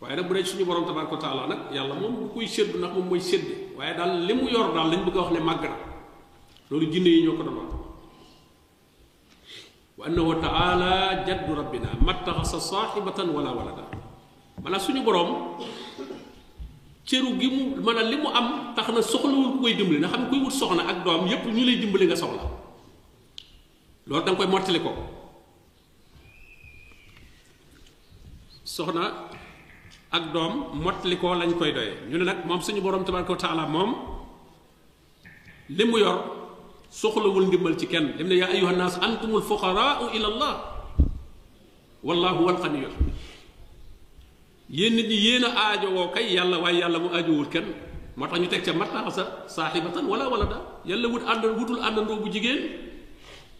waaye nag bu dee suñu borom tabaaraka taala nag yàlla moom bu koy séddu ndax moom mooy sédde waaye daal li mu yor daal lañ bëgg a wax ne màgg na loolu jinne yi ñoo ko doon wax wa annahu taala jaddu rabbina mattaxasa saaxibatan wala walada maanaam suñu borom cëru gi mu maanaam li mu am tax na soxlawul ku koy dimbali na xam kuy wut soxna ak doom yépp ñu lay dimbali nga soxla loolu da nga koy mottali ko soxna ak doom mottali ko lañ koy doyee ñu ne nag moom suñu borom tabaraka wa taala moom li mu yor soxlawul ndimbal ci kenn dem ne yaa ayuha nnaas antumul fuqaraau ila allah wallahu wal xaniyu yéen nit ñi yéen a aajowoo kay yàlla waaye yàlla mu aajowul kenn moo tax ñu teg ca mataa sa saaxibatan wala wala da yàlla wut ànd wutul àndandoo bu jigéen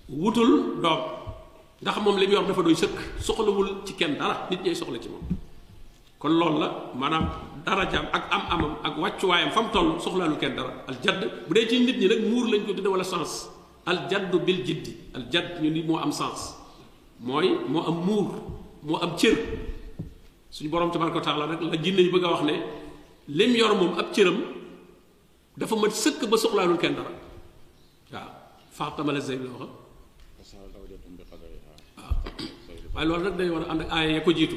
wutul doom ndax moom li muy wax dafa doy sëkk soxlawul ci kenn dara nit ñay soxla ci moom kon loolu la maanaam darajaam ak am amam ak wàccuwaayam fa mu toll soxlaalu kenn dara al jadd bu dee ci nit ñi nag muur lañ ko tudde wala sens al jaddu bil jiddi al jadd ñu ni moo am sens mooy moo am muur moo am cër suñu borom tabaraka wa taala nag la jinne yi bëgg a wax ne lim yor moom ab cëram dafa mat sëkk ba soxlaalul kenn dara waaw faxtamala zeyb la wax waaw waaye loolu nag day war a ànd ak aaya ya ko jiitu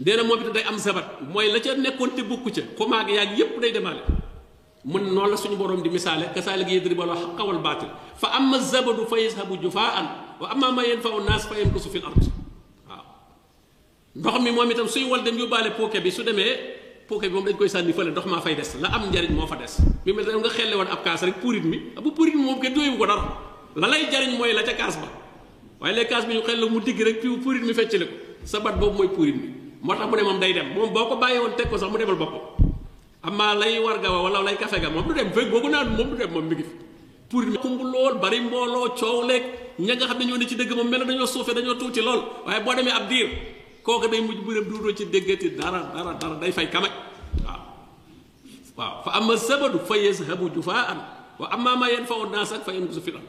nee na moom it day am sabat mooy la ca nekkoon te bokku ca xumaag yaag yépp day demaale mun noonu la suñu borom di misaale kasaalik yadribu al haqqa wal baatil fa amma zabadu fa yazhabu jufaan wa amma ma yanfau naas fa yamkusu fil ard waaw ndox mi moom itam suy wal dem yóbbaale pooke bi su demee pooke bi moom dañ koy sànni fële ndox maa fay des la am njariñ moo fa des mi mel nga xelle woon ab kaas rek puurit mi bu puurit mi moom kenn jooyu ko dara la lay jariñ mooy la ca kaas ba waaye les cas bi ñu xel la mu digg rek fi puurit mi feccale ko sa bat boobu mooy puurit mi moo tax mu ne moom day dem moom boo ko bàyyi woon teg ko sax mu demal boppam amaa lay war ga wala lay kafe ga moom du dem fekk boobu naan moom du dem moom mi ngi fi puurit mi kumb lool bari mbooloo coow leeg ña nga xam ne ñoo ne ci dëgg moom mel na dañoo suufe dañoo tuuti lool waaye boo demee ab diir kooku day mujj bu dem duudoo ci déggati dara dara dara day fay kamaj waaw waaw fa ama sabadu fa yazhabu jufaan wa amma ma yanfa'u naas ak fa yamkusu fil ard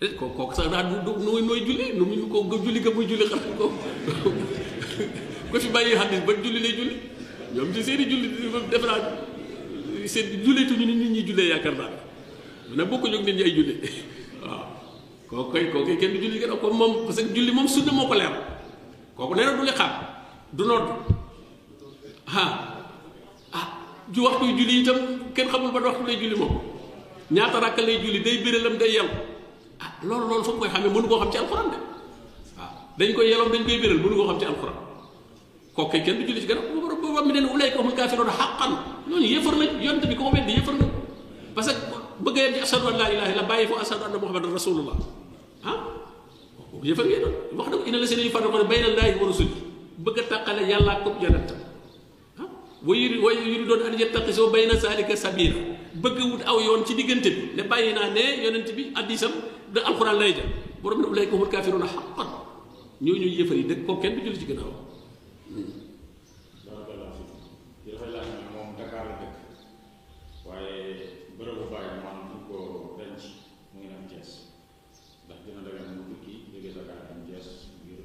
eh, ko kooku sax daal du nu nooy julli nu mu ko julli ga muy julli xanaa ko ko fi bàyyi xadis ba julli lay julli ñoom ci seeni julli def naa seen julleetuñu ni nit ñi jullee yaakaar naa mu ne bokk jóg nit ñi ay julli waaw kooku koy kooku kenn du julli gën a ko moom parce que julli moom sunna moo ko leer kooku nee na du li xam du nodd ah ah ju waxtu julli itam kenn xamul ba waxtu lay julli moom ñaata rakk lay julli day birelam day yel ah loolu loolu fa mu koy xamee mënu koo xam ci alxuraan de waaw dañ koy yelam dañ koy biral mënu koo xam ci alxuraan kooku kenn du julli ci gannaaw boobu boobu am na ne ulayka humul kaafiruun haqqan ñooñu yëfar lañ yonent bi ko weddi yëfar nga parce que bëgg a yem ci ashadu an laa ilaaha illa bàyyi foo ashadu anna muhammadan rasulullah ah kooku yëfar ngay doon wax na ko inna la seen yu farriquuna bayna llaahi wa rasulihi bëgg a tàqale yàlla ak ko yonentam wayu wayu yu doon an yattaqisoo bayna zalika sabila bëgg wut aw yoon ci diggante bi ne bàyyi naa ne yonent bi addisam da alxuraan lay ja borom ne ulayka humul kaafiruuna haqqan ñoo ñuy yëfar yi dëkk kooku kenn du julli ci gannaaw ndax dina dagan mu tukki jóge Dakar dem Thiès ngir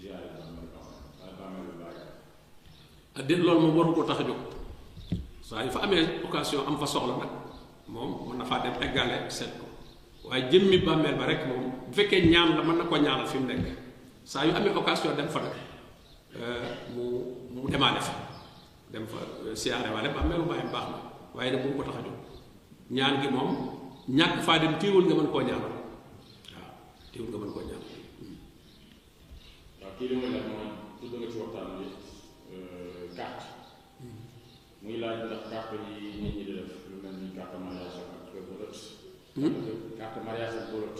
ziare bàmmeel bàmmeel bu baax ah déet loolu moom waru ko tax a jóg saa yu fa amee occasion am fa soxla nag moom mën na faa dem eggale seet ko waaye jëmmi bàmmeel ba rek moom bu fekkee ñaan la mën na ko ñaanal fi mu nekk saa yu amee occasion dem fa nag mu mu demaale fa dem fa euh, siyaare waale ba meelu bàyyam baax na waaye nag bu mu ko tax a jóg ñaan gi moom ñàkk faa dem téewul nga mën koo ñaan waaw téewul nga mën koo ñaan waaw kii li muy laaj mooy tudd nga ci waxtaan bi euh, carte hmm. muy laaj ndax carte yi nit ñi di def lu mel ni carte mariage ak bolot hmm? carte mariage ak bolot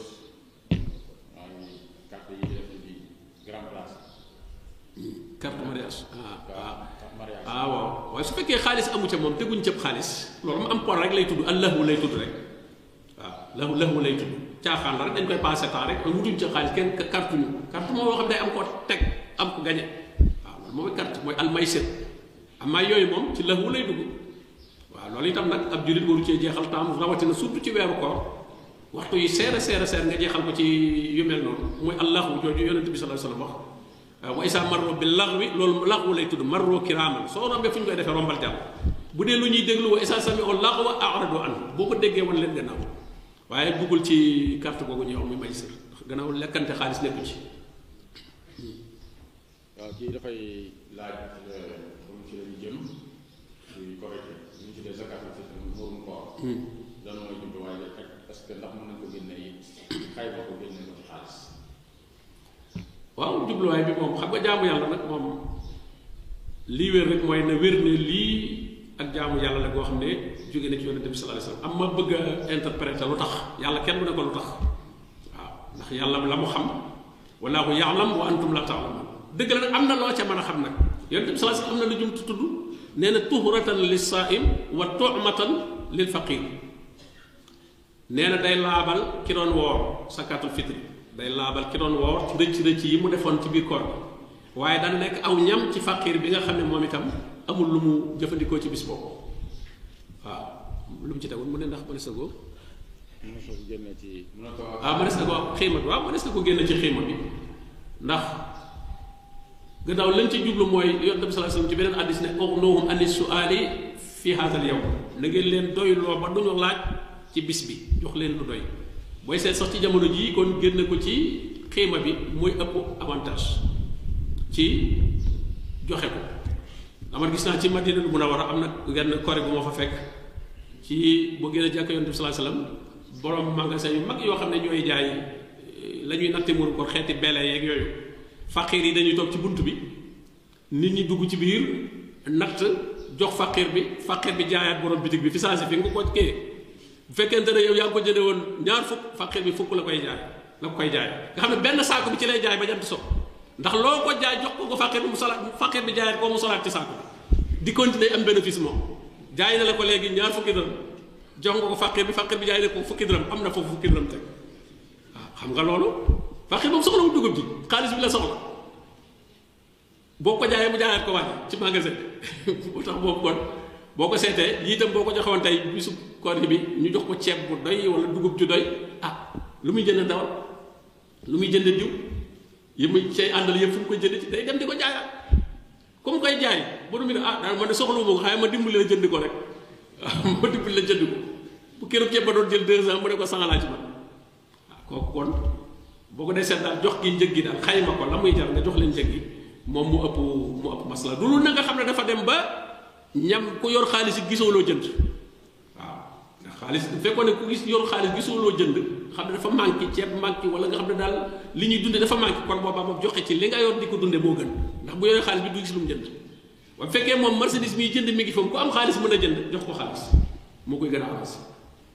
carte mariage ah ah ah waaw waaye su fekkee xaalis amu ca moom teguñ cab xaalis loolu mu am por rek lay tudd allahu lay tudd rek waaw lahu lahu lay tudd caaxaan la rek dañ koy passé temps rek wutuñ ca xaalis kenn carte ñu carte moom loo xam day am ko teg am ko gañe waaw loolu mooy carte mooy almaysir amaa yooyu moom ci lahu lay dugg waaw loolu itam nag ab jullit waru cee jeexal temps rawatina surtout ci weeru koor waxtu yi seer a seer a seer nga jeexal ko ci yu mel noonu muy allahu jooju yonent bi sallallahu alayhi wasallam wax waaw wa isa marro bi laxwi loolu laxwu lay tudd marro kiraaman soo rombee fu ñu koy defee rombal jàll bu dee lu ñuy déglu wa isa sami o laxwa arado an boo ko déggee wan leen gannaaw waaye duggul ci carte googu ñuy wax muy majisir ndax gannaaw lekkante xaalis nekku ci waaw kii dafay laaj moom ci lañu jëm ci korite ñu ci dee zakat ci murum koor loolu mooy jublu waaye ak est-ce que ndax mën nañ ko génne it xay ba ko génne ko ci xaalis waaw jubluwaay bi moom xam nga jaamu yàlla nag moom lii wér rek mooy na wér ne lii ak jaamu yàlla la goo xam ne jóge na ci yonente bi sallallahu alayhi wasallam am ma bëgg a interpréter lu tax yàlla kenn du ne ko lu tax waaw ndax yàlla la mu xam wallaahu ya'lam wa antum la ta'lamun dëgg la nag am na loo ca mën a xam nag yonent bi sallallahu alayhi wasallam am na lu jum tudd nee na tuhratan lis saa'im wa tu'matan lil faqir nee na day laabal ki doon woor sakaatul fitri day laabal ki doon woor ci rëcc rëcc yi mu defoon ci biir koor bi waaye dana nekk aw ñam ci faqiir bi nga xam ne moom itam amul lu mu jëfandikoo ci bis boobu waaw lu mu ci tegoon mu ne ndax mënees na ko waaw mënees na ko xiima bi waaw mënees na ko génne ci xiima bi ndax gannaaw lañ ci jublu mooy yonent bi sallallahu alayhi wasallam ci beneen hadiis ne ughnuhum ani su'aali fii haasal yow na ngeen leen doyloo ba duñu laaj ci bis bi jox leen lu doy booy seet sax ci jamono jii kon génn ko ci xiima bi mooy ëpp avantage ci joxe ko aman gis naa ci Madina bu na war a am na genn kore bu ma fa fekk ci bu gën a jàkk yonent bi sallallahu alayhi wasallam borom magasin yu mag yoo xam ne ñooy jaay la ñuy natte muuru ko xeeti beele yeeg yooyu faqiir yi dañuy toog ci bunt bi nit ñi dugg ci biir natt jox faqir bi faqir bi jaayaat borom bitig bi fi saa si fi nga ko kii bu fekkente ne yow yaa ngi ko jënde woon ñaar fukk faqir bi fukk la koy jaay la ko koy jaay nga xam ne benn saako bi ci lay jaay ba jant so ndax loo ko jaay jox ko ko faqir bi mu solaat faqir bi jaayaat koo mu solaat ci saako bi di continuer am bénéfice moom jaay na la ko léegi ñaar fukki dërëm jox nga ko faqir bi faqir bi jaay na ko fukki dërëm am na foofu fukki dërëm teg waaw xam nga loolu faqir moom soxla wu dugub ji xaalis bi la soxla boo ko jaayee mu jaayaat ko wàññi ci magasin moo tax boo kon boo ko seetee lii itam boo ko joxewoon tey bisu koor bi ñu jox ko ceeb bu doy wala dugub ju doy ah lu muy jënd ndawal lu muy jënd diw yi muy cay àndal yëpp fu mu koy jënd ci day dem di ko jaayaat comme koy jaay ba du mu ne ah daal man de soxla ma ko xëy ma dimbali la jënd ko rek ma dimbali la jënd ko bu keroog ceeb ba doon jël deux ans mu ne ko cent laa ci man ah, kooku kon boo ko dee seet daal jox gi njëg gi daal xayma ko la muy jar nga jox leen njëg gi moom mu ëpp mu ëpp masala du lu na nga xam ne dafa dem ba ñam ku yor xaalis yi gisoo loo jënd waaw ndax xaalis bu fekkoon ne ku gis yor xaalis gisoo loo jënd xam ne dafa manqué ceeb manqué wala nga xam ne daal li ñuy dunde dafa manqué kon boobaa moom joxe ci li nga yor di ko dunde moo gën ndax bu yoree xaalis bi du gis lu mu jënd waaye fekkee moom marchandise mi jënd mi ngi fa ku am xaalis mën a jënd jox ko xaalis moo koy gën a avancé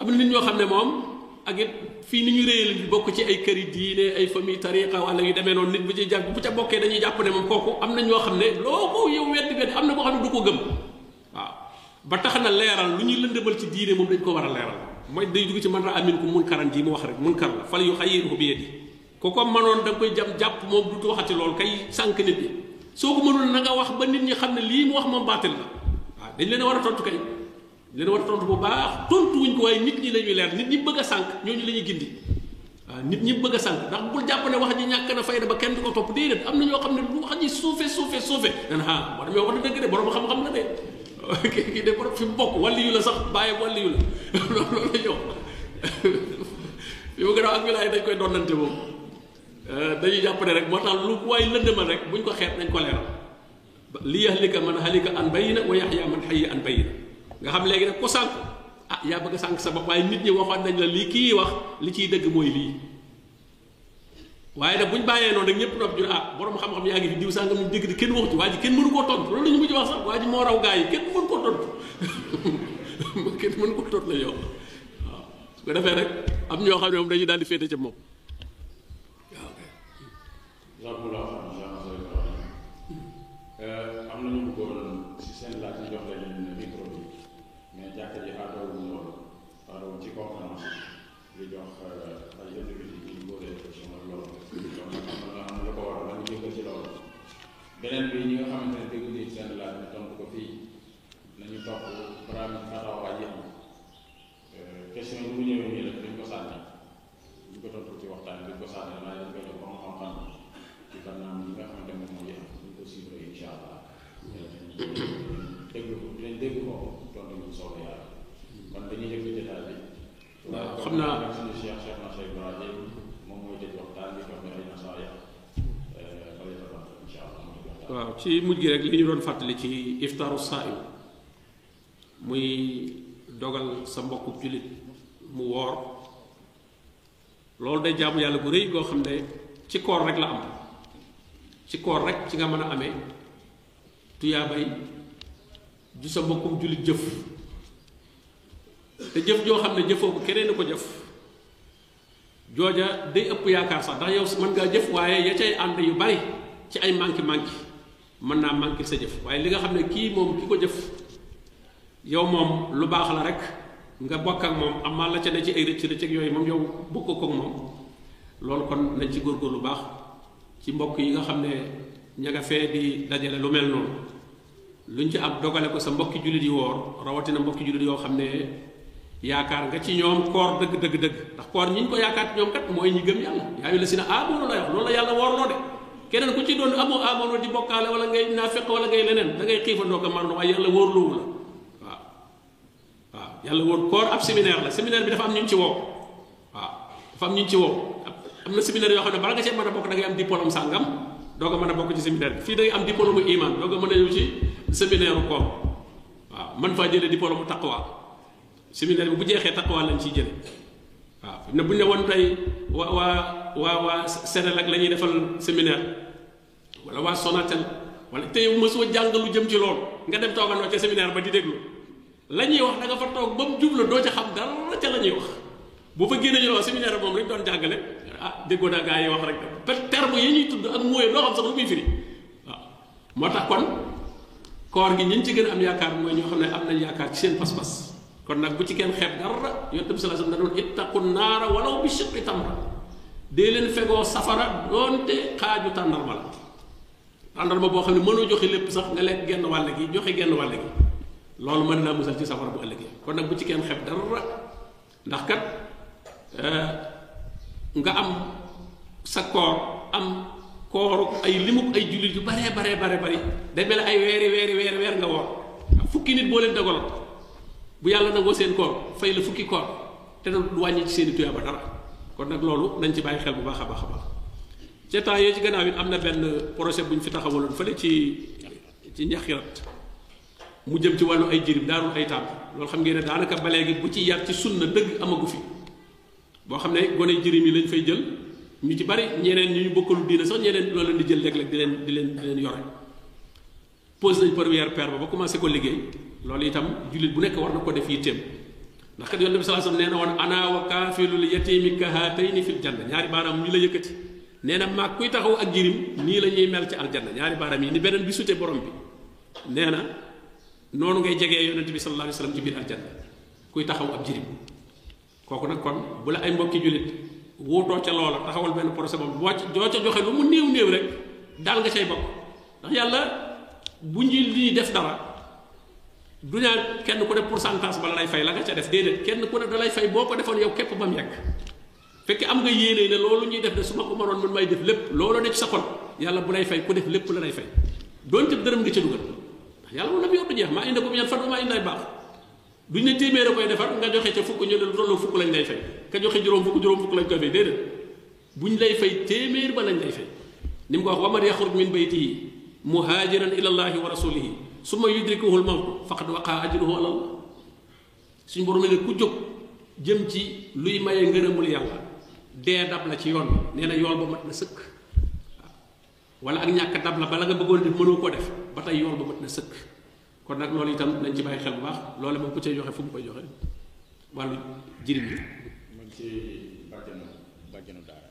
am na nit ñoo xam ne moom ak it fii ni ñu réyal bi bokk ci ay këri diine ay famille tariqa wala yu demee noonu nit bu ci jàpp bu ca bokkee dañuy jàpp ne moom kooku am na ñoo xam ne loo ko yow weddi weddi am na koo xam ne du ko gëm waaw ba tax na leeral lu ñuy lëndëmal ci diine moom dañ ko war a leeral mooy day dugg ci man ra amin ku mun karan ji mu wax rek mun kar la fal yu xayiruhu bi yadi ku ko mënoon da koy jam jàpp moom dutu waxati loolu kay sànq nit ñi soo ko mënul na nga wax ba nit ñi xam ne lii mu wax moom baatil la waaw dañ leen a war a tontu kay leen war a tontu bu baax tontu wuñ ko waaye nit ñi la ñuy leer nit ñi bëgg a sànq ñooñu la ñuy gindi waaw nit ñi bëgg a sànq ndax bul jàpp ne wax ji ñàkk na fayda ba kenn du ko topp déedéet am na ñoo xam ne bu wax ji suufe suufe suufe dana ah boo demee wax dëgg de borom xam-xam la de kii de borom fi mu bokk wàlliyu la sax bàyyi wàlliyu la loolu la ñëw fi mu gën a ak wilaay dañ koy donnante moom euh, dañuy jàpp ne rek moo tax lu waay lëndëmal rek buñ ko xeet nañ ko leeral li yahlika man halika an bayina wa yaxya man xayya an bayina nga xam léegi nag ko sànk ah yaa bëgg a sànk sa bopp waaye nit ñi waxoon nañ la lii kii wax li ciy dëgg mooy lii waaye nag bu ñu bàyyee noonu rek ñëpp nopp ñu ah borom xam-xam yaa ngi fi diw sàngam ñu dégg di kenn waxu ci waa ji kenn mënu koo tontu loolu la ñu mujj wax sax waa ji moo raw gaa yi kenn mënu koo tontu kenn mënu koo tontu la yow waaw su ko defee rek am ñoo xam ne moom dañuy daal di féete ca moom am na ñu bëggoon si seen laaj ñu jox leen micro bi mais jàkka ji aadawul loolu aadawul ci conférence di jox ay individu yi ñu boole ci man loolu donc man naa am lu ko waral man jëkkal ci loolu beneen bi ñi nga xamante ne dégg nañ seen laaj ñu tontu ko fii nañu topp programme bi xataa waa yëpp question yi bu ñëwee nii rek dañ ko sànni ñu ko tontu ci waxtaan bi dañ ko sànni waaye dañ koy jox borom xam-xam ci gannaaw yi nga xamante ne mooy yëpp ñu ko suivre incha allah dégg ko dinañ dégg ko tontu ñu soobee yàlla kon dañuy déglu jotaay bi xam naa suñu cheikh cheikh na cheikh ibrahim moom mooy tëj waxtaan bi jox ñu ay nasaaya bari na baax incha allah mooy waxtaan waaw ci mujj gi rek li ñu doon fàttali ci iftaaru saa'im muy dogal sa mbokku jullit mu woor loolu day jaamu yàlla bu rëy goo xam ne ci koor rek la am ci koor rek ci nga mën a amee tuyaabay ju sa mbokkum jullit jëf te jëf joo xam ne jëfoo ko keneen ko jëf jooja day ëpp yaakaar sax ndax yow mën ngaa jëf waaye ya cay ànd yu bari ci ay manqué manqué mën naa manqué sa jëf waaye li nga xam ne kii moom ki ko jëf yow moom lu baax la rek nga bokk ak moom amaa la ca ne ci ay rëcc rëcc ak yooyu moom yow bokk ko ak moom loolu kon nañ ci góorgóorlu baax ci mbokk yi nga xam ne ña nga fee di dajale lu mel noonu luñ ci ab dogale ko sa mbokki jullit yi woor rawatina mbokki jullit yoo xam ne yaakaar nga ci ñoom koor dëgg dëgg dëgg ndax koor ñi ñu ko yaakaar ci ñoom kat mooy ñi gëm yàlla yaa ngi la si ne amono la wax loolu la yàlla woorloo de keneen ku ci doon amoo amono di bokkaale wala ngay naafeq wala ngay leneen da ngay xiifandoo ko marno waaye yàlla wóorloowu la waaw yàlla wóor koor ab séminaire la séminaire bi dafa am ñu ci woo waaw dafa am ñu ci woo am na séminaire yoo xam ne bala nga cee mën a bokk da ngay am diplôme sàngam doo ko mën a bokk ci séminaire bi fii da ngay am diplôme mu iman doo ko mën a ñëw ci séminaire koor waaw man faa jëlee diplôme mu taqwa séminaire bi bu jeexee taqwa lañ ciy jëlee waaw ne bu ñu ne woon tey waa waa waa waa Sénégal la ñuy defal séminaire. wala waa Sonatel wala te yow mësoo jàng lu jëm ci loolu nga dem toogandoo ca séminaire ba di déglu la ñuy wax da nga fa toog ba mu jubla doo ca xam dara ca la ñuy wax boo fa génne ñu la séminaire moom lañ doon jàngale ah déggoo naa gaa yi wax rek ba terme yi ñuy tudd ak mooy doo xam sax lu muy firi waaw moo tax kon koor gi ñi ci gën a am yaakaar mooy ñoo xam ne am nañ yaakaar ci seen pas-pas kon nag bu ci kenn xeeb dara yonent bi sallallahu alayhi wasallam da doon ittaqu naara walaw bi shiqqi tamra dee leen fegoo safara doonte xaaju tàndarma la tàndarma boo xam ne mënoo joxe lépp sax nga lekk genn wàll gi joxe genn wàll gi loolu mën naa musal ci safara bu ëllëgee kon nag bu ci kenn xeeb dara ndax kat euh, nga am sa koor am kooru ay limu ay jullit yu baree baree bare bari day mel ay weeri weeri weeri weer nga woor fukki nit boo leen dagol bu yàlla nangoo seen koor fay la fukki koor te du wàññi ci seen i tuyaaba dara kon nag loolu nañ ci bàyyi xel bu baax a baax a baax ca temps yee ci gannaaw it am na benn projet bu ñu fi taxawaloon fële ci ci ñaxirat mu jëm ci wàllu ay jirim daarul ay taam loolu xam ngeen ne daanaka ba léegi bu ci yar ci sunna dëgg amagu fi boo xam ne gone jirim yi lañ fay jël ñu ci bari ñeneen ñu ñu bokkalu diina sax ñeneen loolu leen di jël léeg-léeg di leen di leen di leen yore pose nañ première pierre ba ba commencé ko liggéey loolu itam jullit bu nekk war na ko def yitteem ndax kat yonent bi sallallahu alayhi wasallam nee na woon ana wa kaafilul yatiimi ka haatayni fil janna ñaari baaraam ñu la yëkkati nee na maag kuy taxaw ak jirim nii la ñuy mel ci aljanna ñaari baaraam yi ni beneen bi sute borom bi nee na noonu ngay jegee yonent bi sallallahu alayhi wa sallam ci biir aljanna kuy taxaw ab jirim kooku nag kon bu la ay mbokki jullit wuutoo ca loola taxawal benn procès boobu boo joo ca joxe lu mu néew néew rek daal nga cay bokk ndax yàlla bu ñu lii def dara du ñaa kenn ku ne pourcentage bala lay fay la nga ca def déedéet kenn ku ne da lay fay boo ko defoon yow képp ba mu yegg fekk am nga yéene ne loolu ñuy def de su ma ko mënoon man may def lépp loolu ne ci sa xol yàlla bu lay fay ku def lépp la lay fay donte dërëm nga ca dugal ndax yàlla moom la mu yor du jeex maa indi ko ñaan far maa indi ay baax duñ ne téeméer a koy defar nga joxe ca fukk ñu ne lu tolloo fukk lañ lay fay ka joxe juróom fukk juróom fukk lañ koy fay déedéet buñ lay fay téeméer ba lañ lay fay ni mu ko wax wa man yaxruj min baytihi muhaajiran ila allahi wa rasulihi summa yudrikuhu al mawtu faqad waqaa ajruhu ala allah suñ borom ne ku jóg jëm ci luy maye ngërëmul yàlla dee dab la ci yoon nee na yool ba mat na sëkk wala ak ñàkk dab la bala nga bëggoon def mënoo koo def ba tey yool ba mat na sëkk kon nag loolu itam nañ ci bàyyi xel bu baax loolu moom ku cay joxe fu mu koy joxe wàllu jirim bi man ci bàjjanu bàjjanu daara